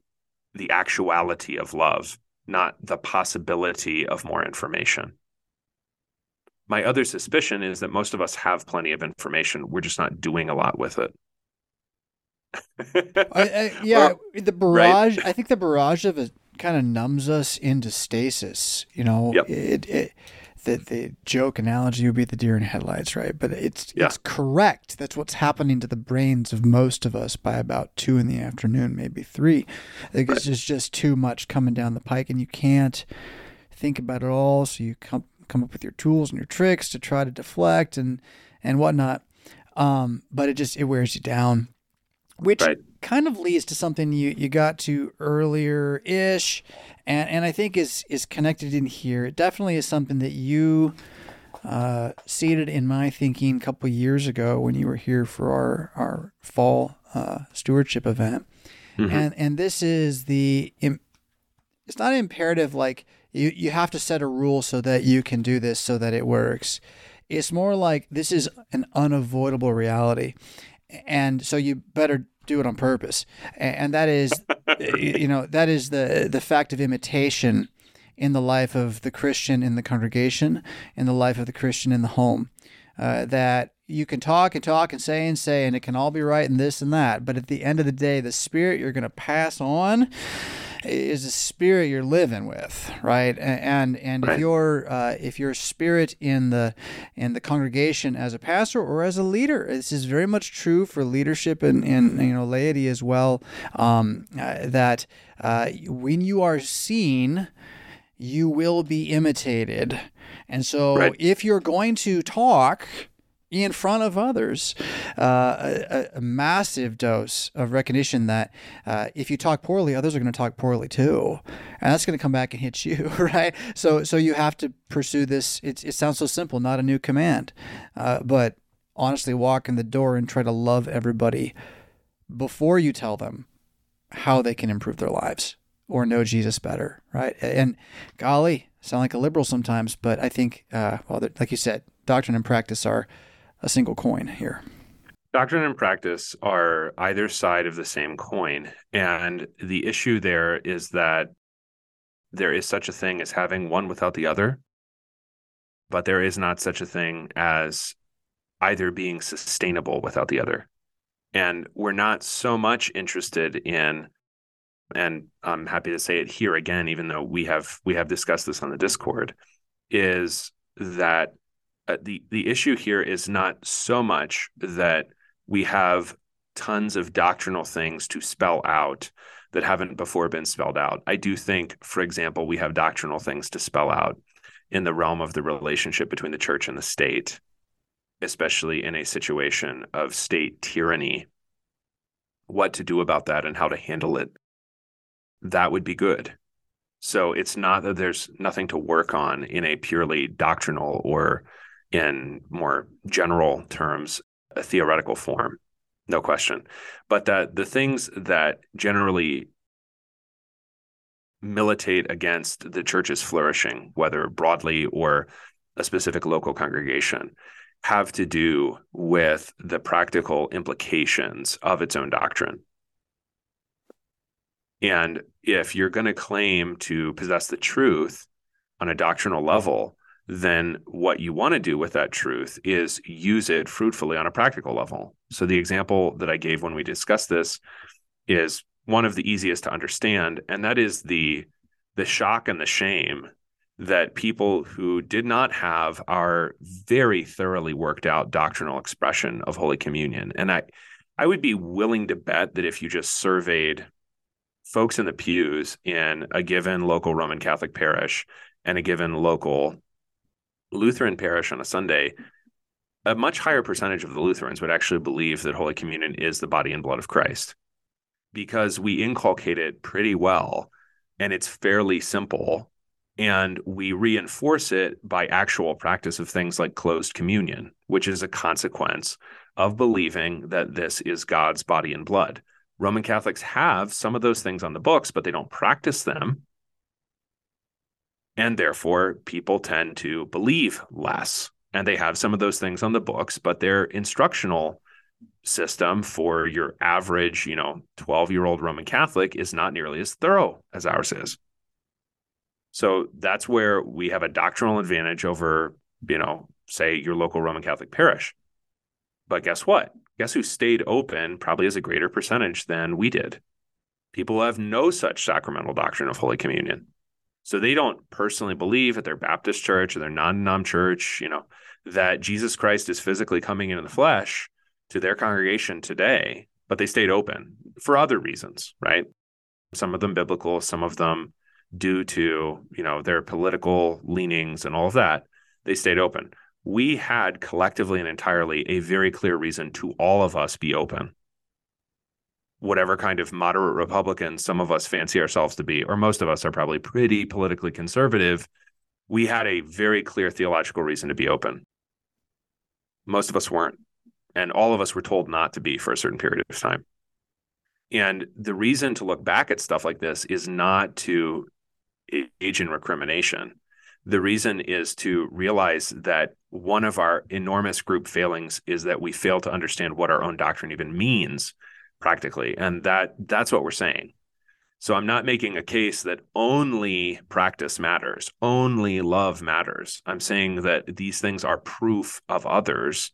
S2: the actuality of love not the possibility of more information. My other suspicion is that most of us have plenty of information. We're just not doing a lot with it
S1: I, I, yeah or, the barrage right? i think the barrage of it kind of numbs us into stasis you know
S2: yep.
S1: it, it the the joke analogy would be the deer in headlights, right? But it's yeah. it's correct. That's what's happening to the brains of most of us by about two in the afternoon, maybe three. Like right. it's just just too much coming down the pike, and you can't think about it all. So you come come up with your tools and your tricks to try to deflect and and whatnot. Um, but it just it wears you down, which right. kind of leads to something you you got to earlier ish and and I think is is connected in here. It definitely is something that you uh, seeded in my thinking a couple years ago when you were here for our our fall uh, stewardship event, mm-hmm. and and this is the it's not imperative like you you have to set a rule so that you can do this so that it works. It's more like this is an unavoidable reality, and so you better do it on purpose, and that is, you know, that is the the fact of imitation in the life of the Christian in the congregation, in the life of the Christian in the home. Uh, that you can talk and talk and say and say, and it can all be right and this and that, but at the end of the day, the spirit you're going to pass on is a spirit you're living with, right? And and right. if your uh, if your spirit in the in the congregation as a pastor or as a leader, this is very much true for leadership and, and you know laity as well. Um, uh, that uh, when you are seen, you will be imitated. And so, right. if you're going to talk, in front of others, uh, a, a, massive dose of recognition that uh, if you talk poorly, others are going to talk poorly too, and that's going to come back and hit you, right? So, so you have to pursue this. It, it sounds so simple, not a new command, uh, but honestly, walk in the door and try to love everybody before you tell them how they can improve their lives or know Jesus better, right? And golly, sound like a liberal sometimes, but I think, uh, well, like you said, doctrine and practice are a single coin here.
S2: Doctrine and practice are either side of the same coin. And the issue there is that there is such a thing as having one without the other. but there is not such a thing as either being sustainable without the other. And we're not so much interested in and I'm happy to say it here again even though we have we have discussed this on the Discord is that uh, the the issue here is not so much that we have tons of doctrinal things to spell out that haven't before been spelled out. I do think, for example, we have doctrinal things to spell out in the realm of the relationship between the church and the state, especially in a situation of state tyranny, what to do about that and how to handle it. That would be good. So it's not that there's nothing to work on in a purely doctrinal or in more general terms, a theoretical form no question. But that the things that generally militate against the church's flourishing, whether broadly or a specific local congregation, have to do with the practical implications of its own doctrine. And if you're going to claim to possess the truth on a doctrinal level, then what you want to do with that truth is use it fruitfully on a practical level. So the example that I gave when we discussed this is one of the easiest to understand, and that is the the shock and the shame that people who did not have our very thoroughly worked out doctrinal expression of Holy Communion. And I I would be willing to bet that if you just surveyed folks in the pews in a given local Roman Catholic parish and a given local Lutheran parish on a Sunday, a much higher percentage of the Lutherans would actually believe that Holy Communion is the body and blood of Christ because we inculcate it pretty well and it's fairly simple. And we reinforce it by actual practice of things like closed communion, which is a consequence of believing that this is God's body and blood. Roman Catholics have some of those things on the books, but they don't practice them and therefore, people tend to believe less. And they have some of those things on the books, but their instructional system for your average, you know, 12 year old Roman Catholic is not nearly as thorough as ours is. So that's where we have a doctrinal advantage over, you know, say your local Roman Catholic parish. But guess what? Guess who stayed open probably as a greater percentage than we did? People have no such sacramental doctrine of Holy Communion. So they don't personally believe at their Baptist church or their non-nom church, you know, that Jesus Christ is physically coming into the flesh to their congregation today, but they stayed open for other reasons, right? Some of them biblical, some of them due to, you know, their political leanings and all of that. They stayed open. We had collectively and entirely a very clear reason to all of us be open whatever kind of moderate Republican some of us fancy ourselves to be, or most of us are probably pretty politically conservative, we had a very clear theological reason to be open. Most of us weren't. And all of us were told not to be for a certain period of time. And the reason to look back at stuff like this is not to age in recrimination. The reason is to realize that one of our enormous group failings is that we fail to understand what our own doctrine even means practically. And that that's what we're saying. So i'm not making a case that only practice matters only love matters. I'm saying that these things are proof of others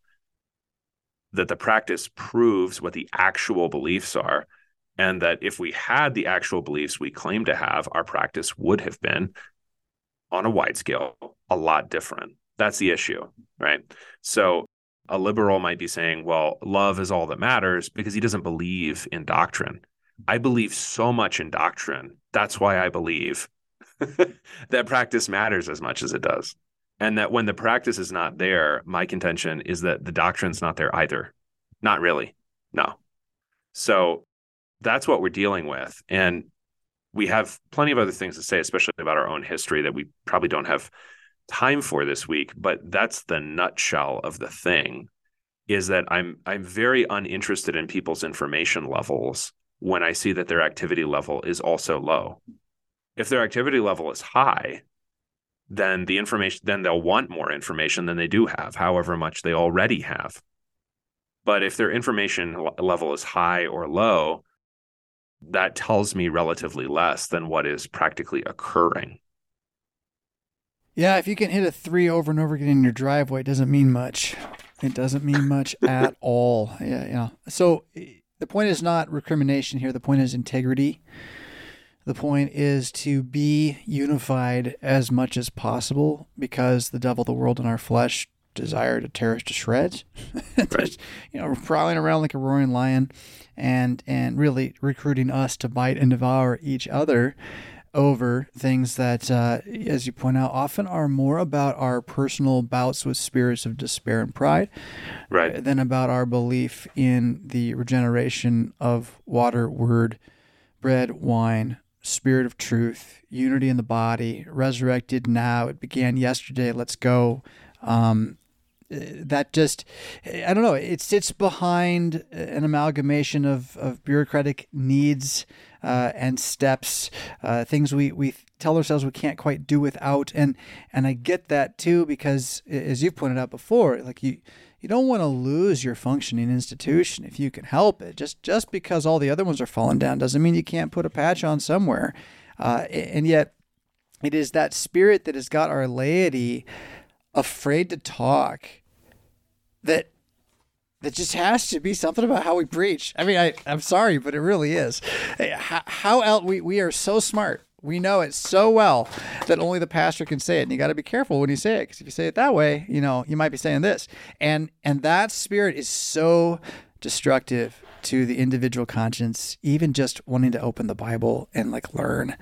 S2: that the practice proves what the actual beliefs are and that if we had the actual beliefs we claim to have our practice would have been on a wide scale a lot different. That's the issue right? So a liberal might be saying, well, love is all that matters because he doesn't believe in doctrine. I believe so much in doctrine. That's why I believe that practice matters as much as it does. And that when the practice is not there, my contention is that the doctrine's not there either. Not really. No. So that's what we're dealing with. And we have plenty of other things to say, especially about our own history that we probably don't have time for this week, but that's the nutshell of the thing is that I'm I'm very uninterested in people's information levels when I see that their activity level is also low. If their activity level is high, then the information then they'll want more information than they do have, however much they already have. But if their information level is high or low, that tells me relatively less than what is practically occurring.
S1: Yeah, if you can hit a three over and over again in your driveway, it doesn't mean much. It doesn't mean much at all. Yeah, yeah. So eh, the point is not recrimination here. The point is integrity. The point is to be unified as much as possible because the devil, the world, and our flesh desire to tear us to shreds. Right. you know, prowling around like a roaring lion and and really recruiting us to bite and devour each other over things that, uh, as you point out, often are more about our personal bouts with spirits of despair and pride,
S2: right,
S1: than about our belief in the regeneration of water, word, bread, wine, spirit of truth, unity in the body, resurrected now. It began yesterday. Let's go. Um, that just I don't know. It sits behind an amalgamation of, of bureaucratic needs uh, and steps, uh, things we, we tell ourselves we can't quite do without, and and I get that too because as you've pointed out before, like you you don't want to lose your functioning institution if you can help it. Just just because all the other ones are falling down doesn't mean you can't put a patch on somewhere, uh, and yet it is that spirit that has got our laity afraid to talk that that just has to be something about how we preach. I mean, I, I'm sorry, but it really is. How, how else we, we are so smart. We know it so well that only the pastor can say it, and you got to be careful when you say it because if you say it that way, you know you might be saying this, and and that spirit is so destructive to the individual conscience. Even just wanting to open the Bible and like learn,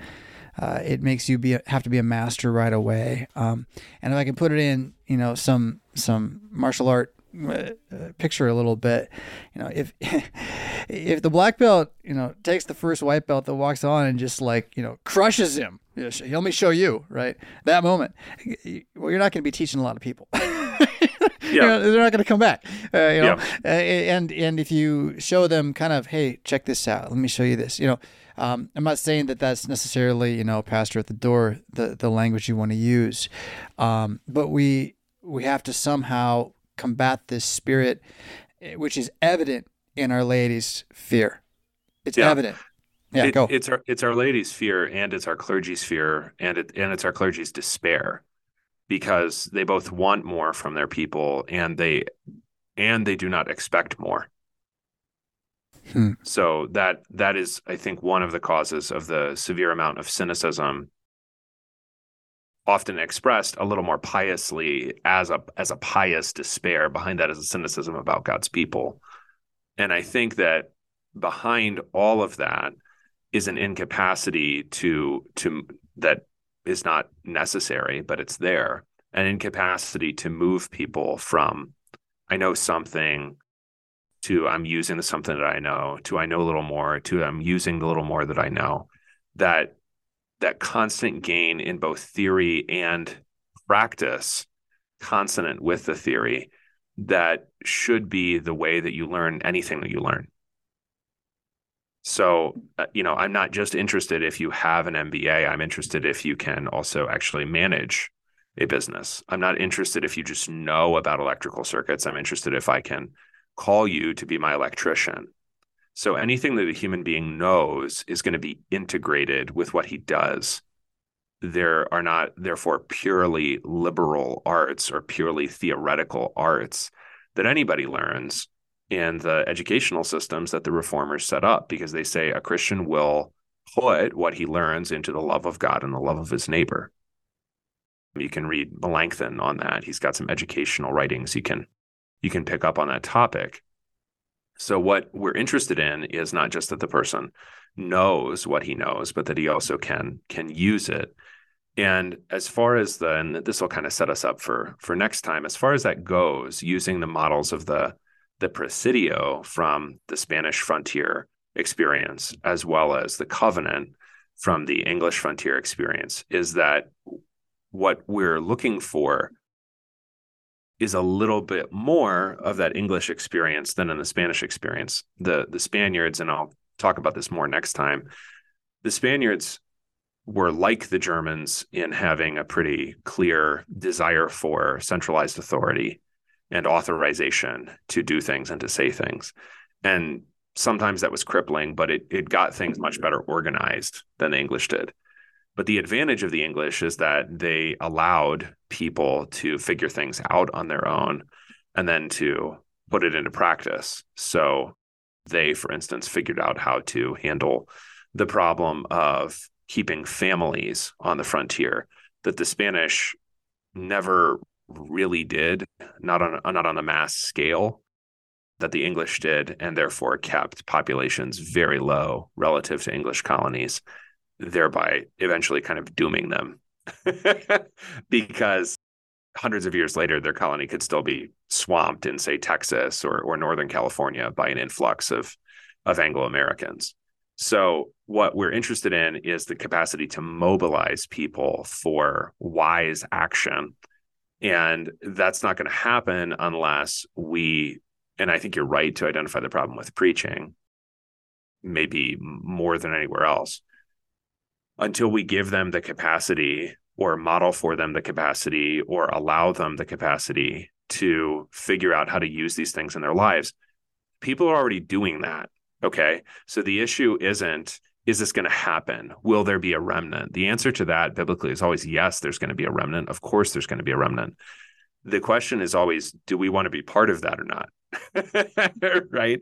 S1: uh, it makes you be have to be a master right away. Um, and if I can put it in, you know, some some martial art picture a little bit. You know, if if the black belt, you know, takes the first white belt that walks on and just like you know crushes him, you know, let me show you, right? That moment, well, you're not going to be teaching a lot of people. yeah. You know, they're not going to come back. Uh, you know, yeah. uh, and and if you show them kind of, hey, check this out. Let me show you this. You know, um, I'm not saying that that's necessarily you know, pastor at the door, the the language you want to use, um, but we we have to somehow combat this spirit, eh, which is evident in our laity's fear. It's yeah. evident. Yeah,
S2: it,
S1: go.
S2: It's our it's our laity's fear, and it's our clergy's fear, and it and it's our clergy's despair, because they both want more from their people, and they and they do not expect more. Hmm. So that that is, I think, one of the causes of the severe amount of cynicism often expressed a little more piously as a as a pious despair behind that is a cynicism about God's people. And I think that behind all of that is an incapacity to to that is not necessary, but it's there. An incapacity to move people from I know something to I'm using the something that I know to I know a little more to I'm using the little more that I know. That that constant gain in both theory and practice consonant with the theory that should be the way that you learn anything that you learn. So, uh, you know, I'm not just interested if you have an MBA, I'm interested if you can also actually manage a business. I'm not interested if you just know about electrical circuits. I'm interested if I can call you to be my electrician. So anything that a human being knows is going to be integrated with what he does. There are not, therefore, purely liberal arts or purely theoretical arts that anybody learns in the educational systems that the reformers set up because they say a Christian will put what he learns into the love of God and the love of his neighbor. You can read Melanchthon on that. He's got some educational writings you can you can pick up on that topic. So what we're interested in is not just that the person knows what he knows, but that he also can can use it. And as far as the and this will kind of set us up for for next time, as far as that goes, using the models of the the Presidio from the Spanish frontier experience, as well as the covenant from the English frontier experience, is that what we're looking for is a little bit more of that English experience than in the Spanish experience. The the Spaniards, and I'll talk about this more next time. The Spaniards were like the Germans in having a pretty clear desire for centralized authority and authorization to do things and to say things. And sometimes that was crippling, but it it got things much better organized than the English did. But the advantage of the English is that they allowed people to figure things out on their own and then to put it into practice. So they, for instance, figured out how to handle the problem of keeping families on the frontier that the Spanish never really did, not on not on a mass scale that the English did, and therefore kept populations very low relative to English colonies, thereby eventually kind of dooming them. because hundreds of years later, their colony could still be swamped in, say, Texas or, or Northern California by an influx of, of Anglo Americans. So, what we're interested in is the capacity to mobilize people for wise action. And that's not going to happen unless we, and I think you're right to identify the problem with preaching, maybe more than anywhere else, until we give them the capacity or model for them the capacity or allow them the capacity to figure out how to use these things in their lives. People are already doing that. Okay. So the issue isn't, is this going to happen? Will there be a remnant? The answer to that biblically is always yes, there's going to be a remnant. Of course, there's going to be a remnant. The question is always, do we want to be part of that or not? right.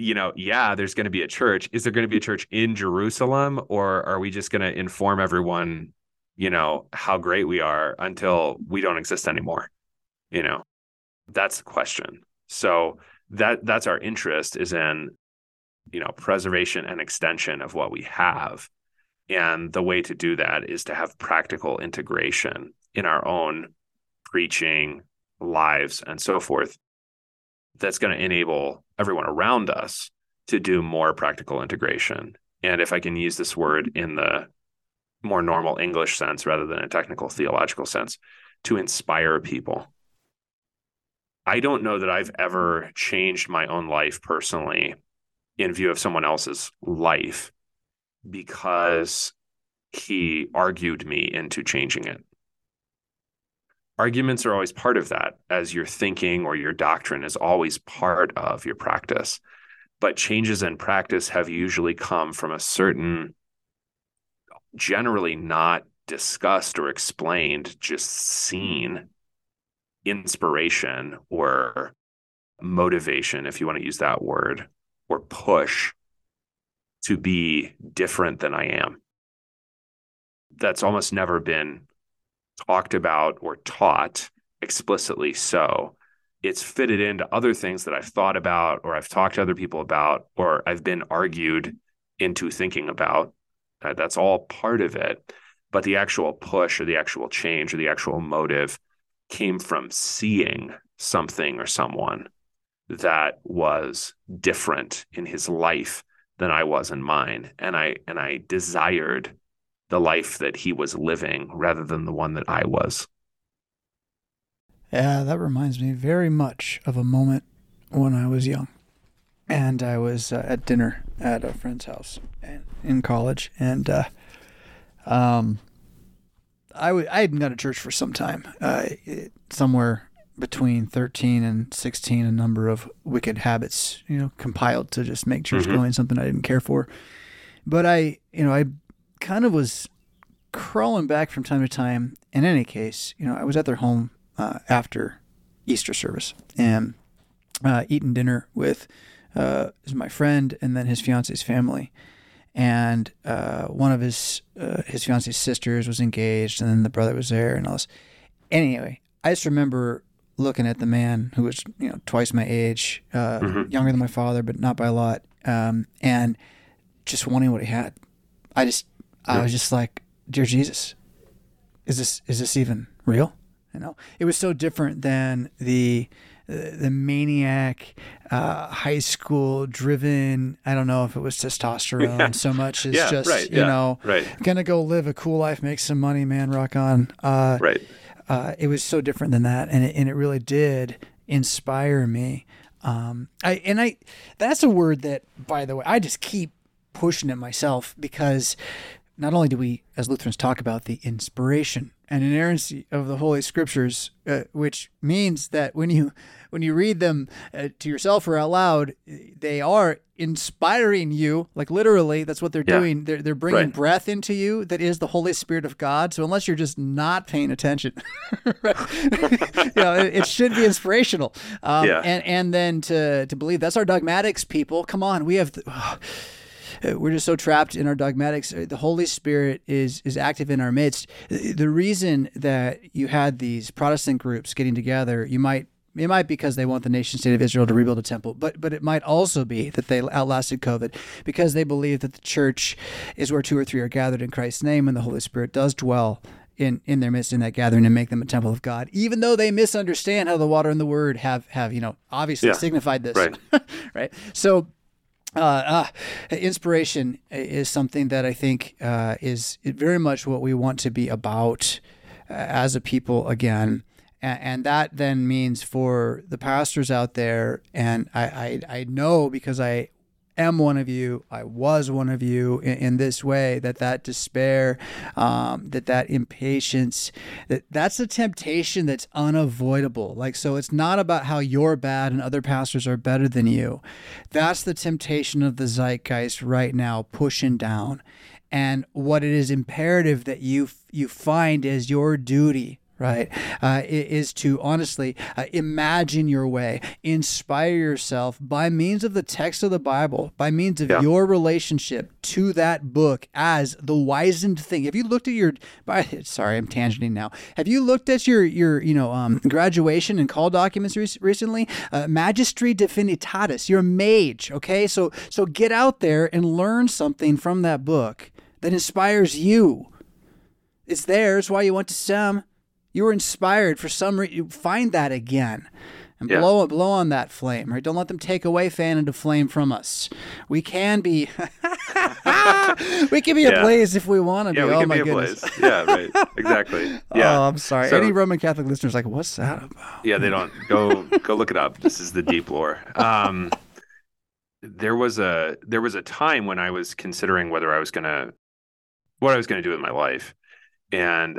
S2: You know, yeah, there's going to be a church. Is there going to be a church in Jerusalem or are we just going to inform everyone you know, how great we are until we don't exist anymore. You know, that's the question. So that that's our interest is in, you know, preservation and extension of what we have. And the way to do that is to have practical integration in our own preaching, lives, and so forth. That's going to enable everyone around us to do more practical integration. And if I can use this word in the more normal English sense rather than a technical theological sense to inspire people. I don't know that I've ever changed my own life personally in view of someone else's life because he argued me into changing it. Arguments are always part of that, as your thinking or your doctrine is always part of your practice. But changes in practice have usually come from a certain generally not discussed or explained, just seen inspiration or motivation, if you want to use that word, or push to be different than I am. That's almost never been talked about or taught explicitly so. It's fitted into other things that I've thought about or I've talked to other people about or I've been argued into thinking about that, that's all part of it. But the actual push or the actual change or the actual motive came from seeing something or someone that was different in his life than I was in mine. And I and I desired the life that he was living rather than the one that I was.
S1: Yeah, that reminds me very much of a moment when I was young and I was uh, at dinner at a friend's house in college, and uh, um, I, w- I hadn't gone to church for some time, uh, it, somewhere between 13 and 16, a number of wicked habits, you know, compiled to just make church mm-hmm. going something I didn't care for. But I, you know, I kind of was crawling back from time to time. In any case, you know, I was at their home uh, after Easter service and uh, eating dinner with uh, my friend and then his fiance's family. And uh, one of his uh, his fiance's sisters was engaged, and then the brother was there, and all this. Anyway, I just remember looking at the man who was you know twice my age, uh, mm-hmm. younger than my father, but not by a lot, um, and just wanting what he had. I just I was just like, dear Jesus, is this is this even real? You know, it was so different than the the maniac uh, high school driven i don't know if it was testosterone yeah. so much as yeah, just right, you yeah, know right. gonna go live a cool life make some money man rock on uh,
S2: right
S1: uh, it was so different than that and it, and it really did inspire me um, I and I that's a word that by the way I just keep pushing it myself because not only do we, as Lutherans, talk about the inspiration and inerrancy of the Holy Scriptures, uh, which means that when you when you read them uh, to yourself or out loud, they are inspiring you. Like literally, that's what they're yeah. doing. They're they're bringing right. breath into you. That is the Holy Spirit of God. So unless you're just not paying attention, you know, it, it, should be inspirational. Um, yeah. And and then to to believe that's our dogmatics, people. Come on, we have. The, we're just so trapped in our dogmatics. Uh, the Holy Spirit is is active in our midst. Uh, the reason that you had these Protestant groups getting together, you might it might be because they want the nation state of Israel to rebuild a temple, but but it might also be that they outlasted COVID because they believe that the church is where two or three are gathered in Christ's name, and the Holy Spirit does dwell in in their midst in that gathering and make them a temple of God, even though they misunderstand how the water and the word have have you know obviously yeah, signified this,
S2: right?
S1: right. So uh, uh, inspiration is something that I think uh, is very much what we want to be about uh, as a people again. And, and, that then means for the pastors out there, and I, I, I know because I am one of you. I was one of you in, in this way. That that despair, um, that that impatience, that that's a temptation that's unavoidable. Like so, it's not about how you're bad and other pastors are better than you. That's the temptation of the zeitgeist right now, pushing down. And what it is imperative that you you find as your duty right? Uh, is to honestly uh, imagine your way, inspire yourself by means of the text of the Bible, by means of yeah. your relationship to that book as the wizened thing. Have you looked at your? By, sorry, I'm tangenting now. Have you looked at your your you know um, graduation and call documents re- recently? Uh, Magistri Divinitatis. You're a mage, okay? So so get out there and learn something from that book that inspires you. It's there. It's why you went to SEM. You were inspired for some reason. Find that again and yeah. blow blow on that flame, right? Don't let them take away fan into flame from us. We can be we can be yeah. ablaze if we want to
S2: yeah,
S1: be.
S2: We
S1: oh
S2: can
S1: my
S2: be
S1: goodness.
S2: Ablaze. Yeah, right. Exactly. Yeah.
S1: Oh, I'm sorry. So, Any Roman Catholic listeners like, what's that about?
S2: Yeah, they don't go go look it up. This is the deep lore. Um, there was a there was a time when I was considering whether I was gonna what I was gonna do with my life. And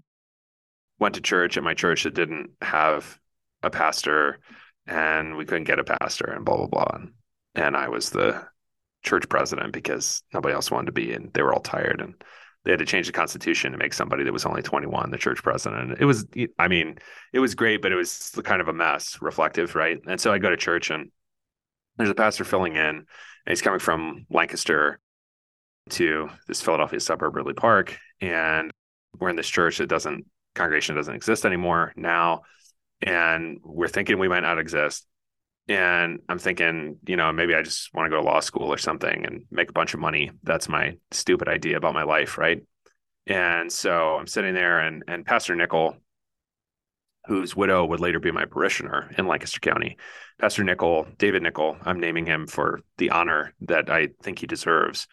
S2: went to church at my church that didn't have a pastor and we couldn't get a pastor and blah blah blah. And, and i was the church president because nobody else wanted to be and they were all tired and they had to change the constitution to make somebody that was only 21 the church president. It was i mean it was great but it was kind of a mess reflective right? And so i go to church and there's a pastor filling in and he's coming from lancaster to this philadelphia suburb ridley park. And we're in this church that doesn't congregation doesn't exist anymore now and we're thinking we might not exist. And i'm thinking you know maybe i just want to go to law school or something and make a bunch of money. That's my stupid idea about my life right? And so i'm sitting there and and pastor nickel whose widow would later be my parishioner in lancaster county pastor nickel david nickel i'm naming him for the honor that i think he deserves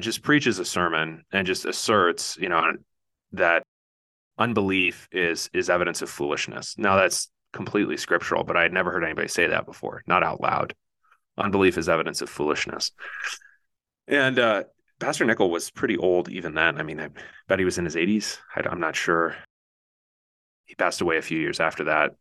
S2: just preaches a sermon and just asserts you know that unbelief is is evidence of foolishness. Now that's completely scriptural, but I had never heard anybody say that before, not out loud. Unbelief is evidence of foolishness. And uh, Pastor Nickel was pretty old even then. I mean, I bet he was in his 80s. I, I'm not sure. He passed away a few years after that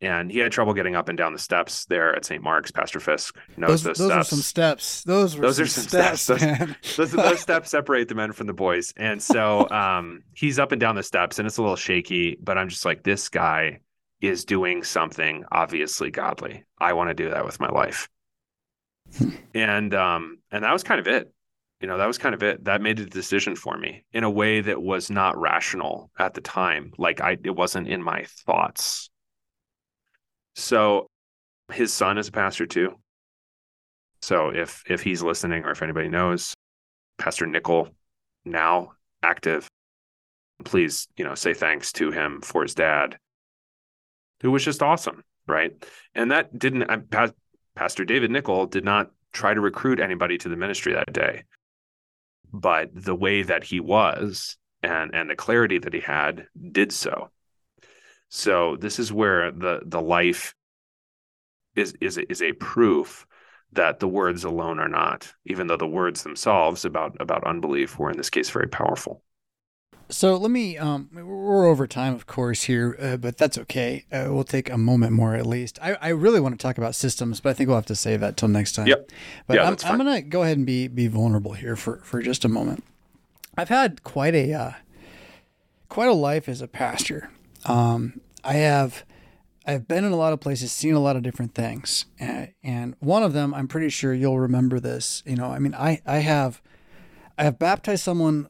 S2: and he had trouble getting up and down the steps there at St. Mark's. Pastor Fisk knows
S1: those,
S2: those,
S1: those steps. are some steps. Those were those some are some steps. steps
S2: those, those, steps separate the men from the boys, and so um, he's up and down the steps, and it's a little shaky. But I'm just like, this guy is doing something obviously godly. I want to do that with my life, and um, and that was kind of it. You know, that was kind of it. That made a decision for me in a way that was not rational at the time. Like I, it wasn't in my thoughts so his son is a pastor too. So if if he's listening or if anybody knows, Pastor Nickel, now active, please, you know, say thanks to him for his dad, who was just awesome, right? And that didn't uh, Pastor David Nickel did not try to recruit anybody to the ministry that day. But the way that he was and and the clarity that he had did so. So this is where the the life is is is a proof that the words alone are not, even though the words themselves about about unbelief were in this case very powerful.
S1: So let me. Um, we're over time, of course, here, uh, but that's okay. Uh, we'll take a moment more at least. I, I really want to talk about systems, but I think we'll have to save that till next time.
S2: Yep.
S1: But
S2: Yeah,
S1: I'm, I'm gonna go ahead and be be vulnerable here for for just a moment. I've had quite a uh, quite a life as a pastor. Um, I have I've been in a lot of places, seen a lot of different things, and, and one of them I'm pretty sure you'll remember this. You know, I mean, I I have I have baptized someone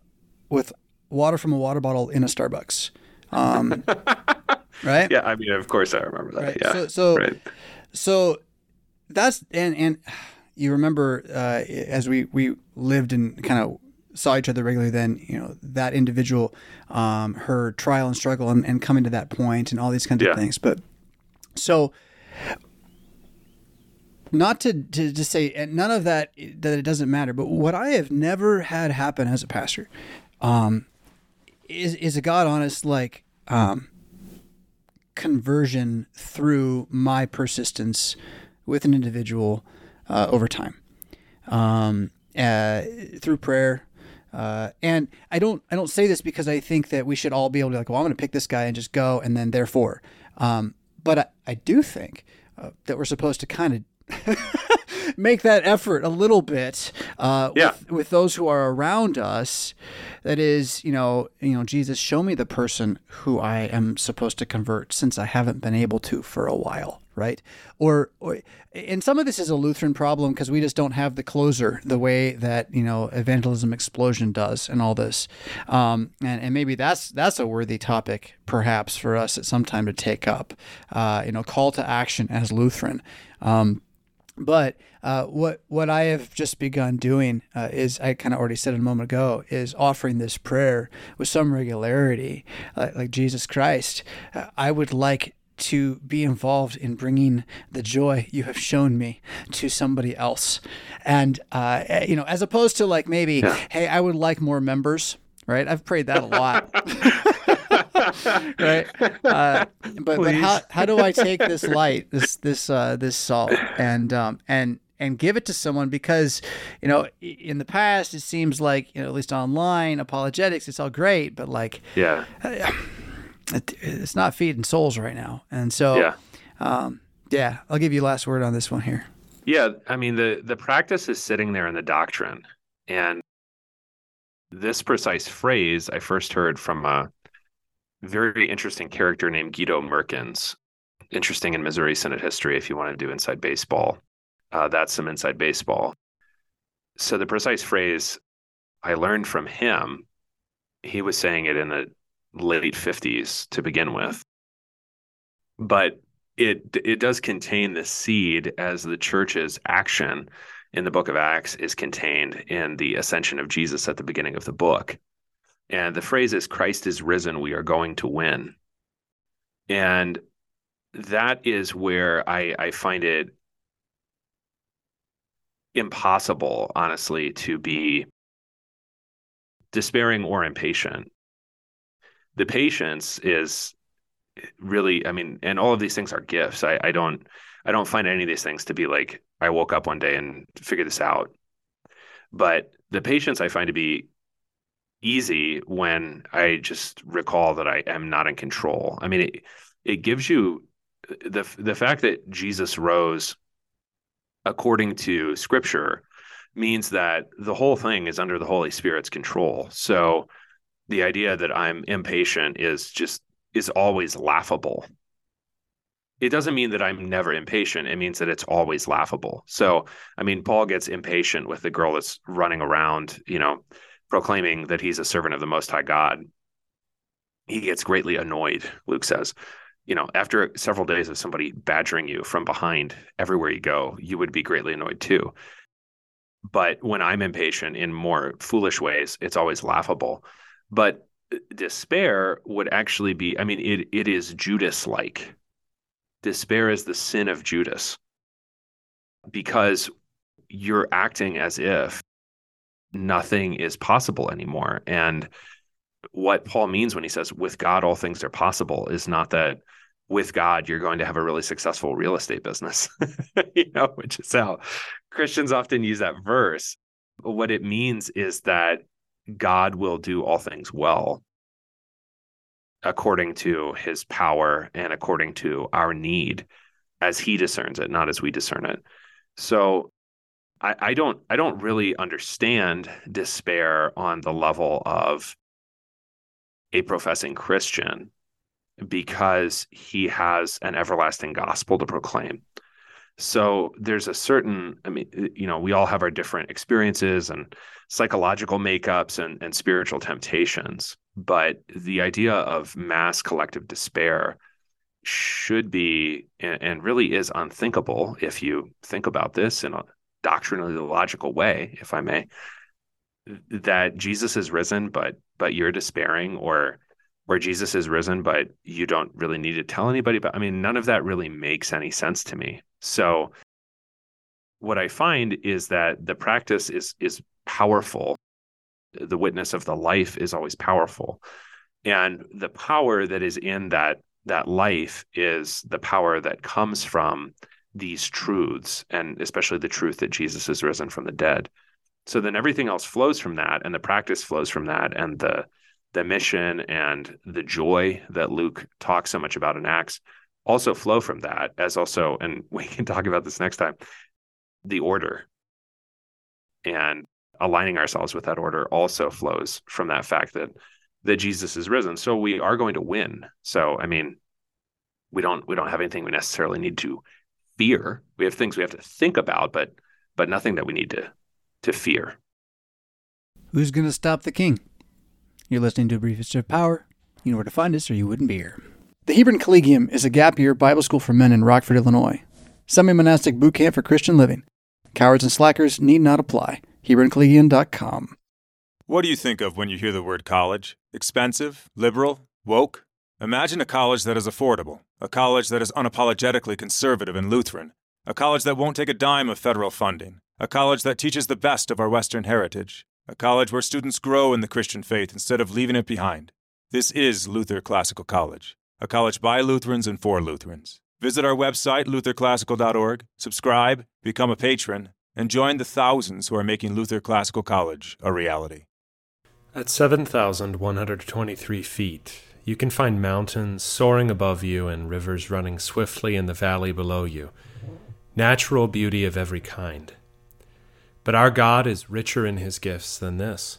S1: with water from a water bottle in a Starbucks. Um, right?
S2: Yeah, I mean, of course, I remember that.
S1: Right.
S2: Yeah,
S1: So so
S2: right.
S1: so that's and and you remember uh, as we we lived and kind of saw each other regularly then you know that individual um, her trial and struggle and, and coming to that point and all these kinds
S2: Yeah.
S1: of things but so not to, to to say and none of that that it doesn't matter but what i have never had happen as a pastor um, is is a god honest like um, conversion through my persistence with an individual uh, over time um, uh, through prayer uh, and I don't I don't say this because I think that we should all be able to be like well I'm going to pick this guy and just go and then therefore um, but I, I do think uh, that we're supposed to kind of make that effort a little bit uh,
S2: Yeah.
S1: with, with those who are around us. That is, you know, you know, Jesus, show me the person who I am supposed to convert, since I haven't been able to for a while, right? Or, or and some of this is a Lutheran problem because we just don't have the closer the way that you know evangelism explosion does, and all this, um, and and maybe that's that's a worthy topic perhaps for us at some time to take up, uh, you know, call to action as Lutheran. Um, but uh, what what I have just begun doing uh, is I kind of already said it a moment ago is offering this prayer with some regularity, uh, like Jesus Christ. Uh, I would like to be involved in bringing the joy you have shown me to somebody else, and uh, you know, as opposed to like maybe, hey, I would like more members. Right, I've prayed that a lot. right? Uh, but but how how do I take this light, this this uh, this salt, and um and and give it to someone because you know in the past it seems like you know at least online apologetics it's all great but like
S2: Yeah,
S1: it, it's not feeding souls right now and so
S2: yeah.
S1: um yeah I'll give you last word on this one here
S2: Yeah, I mean the the practice is sitting there in the doctrine, and this precise phrase I first heard from a very interesting character named Guido Merkens. Interesting in Missouri Synod history. If you want to do inside baseball, uh, that's some inside baseball. So the precise phrase I learned from him, he was saying it in the late fifties to begin with, but it it does contain the seed as the church's action in the book of acts is contained in the ascension of jesus at the beginning of the book. And the phrase is christ is risen we are going to win. And that is where i i find it impossible honestly to be despairing or impatient the patience is really i mean and all of these things are gifts. I i don't i don't find any of these things to be like i woke up one day and figured this out. But the patience i find to be easy when i just recall that i am not in control. I mean it, it gives you the the fact that jesus rose according to scripture means that the whole thing is under the holy spirit's control. So the idea that i'm impatient is just is always laughable. It doesn't mean that I'm never impatient. It means that it's always laughable. So, I mean, Paul gets impatient with the girl that's running around, you know, proclaiming that he's a servant of the Most High God. He gets greatly annoyed, Luke says. You know, after several days of somebody badgering you from behind everywhere you go, you would be greatly annoyed too. But when I'm impatient in more foolish ways, it's always laughable. But uh, despair would actually be i mean it it is judas like despair is the sin of judas. Because you're acting as if nothing is possible anymore. And what paul means when he says with god all things are possible is not that with God, you're going to have a really successful real estate business, you know, which is how Christians often use that verse. What it means is that God will do all things well according to his power and according to our need as he discerns it, not as we discern it. So I, I don't I don't really understand despair on the level of a professing Christian because he has an everlasting gospel to proclaim. So there's a certain, I mean, eh, you know, we all have our different experiences and psychological makeups and, and spiritual temptations. But the idea of mass collective despair should be and, really is unthinkable if you think about this in a doctrinally logical way, if I may, that Jesus is risen, but but you're despairing, or where Jesus is risen, but you don't really need to tell anybody. But I mean, none of that really makes any sense to me. So what I find is that the practice is is powerful. The witness of the life is always powerful. And the power that is in that that life is the power that comes from these truths, and especially the truth that Jesus is risen from the dead. So then everything else flows from that, and the practice flows from that, and the the mission and the joy that Luke talks so much about in Acts also flow from that, as also, and we can talk about this next time, the order and aligning ourselves with that order also flows from that fact that that Jesus is risen. So we are going to win. So I mean, we don't we don't have anything we necessarily need to fear. We have things we have to think about, but but nothing that we need to to fear.
S1: Who's going to stop the king? You're listening to a brief history of power. You know where to find us, or you wouldn't be here. The Hebron Collegium is a gap year Bible school for men in Rockford, Illinois. Semi monastic boot camp for Christian living. Cowards and slackers need not apply. HebronCollegium.com.
S3: What do you think of when you hear the word college? Expensive? Liberal? Woke? Imagine a college that is affordable, a college that is unapologetically conservative and Lutheran, a college that won't take a dime of federal funding, a college that teaches the best of our Western heritage, a college where students grow in the Christian faith instead of leaving it behind. This is Luther Classical College, a college by Lutherans and for Lutherans. Visit our website, lutherclassical.org, subscribe, become a patron, and join the thousands who are making Luther Classical College a reality.
S4: At 7,123 feet, you can find mountains soaring above you and rivers running swiftly in the valley below you. Natural beauty of every kind. But our God is richer in his gifts than this.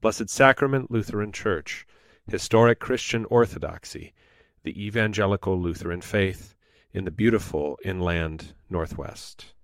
S2: Blessed Sacrament Lutheran Church, historic Christian orthodoxy, the evangelical Lutheran faith in the beautiful inland Northwest.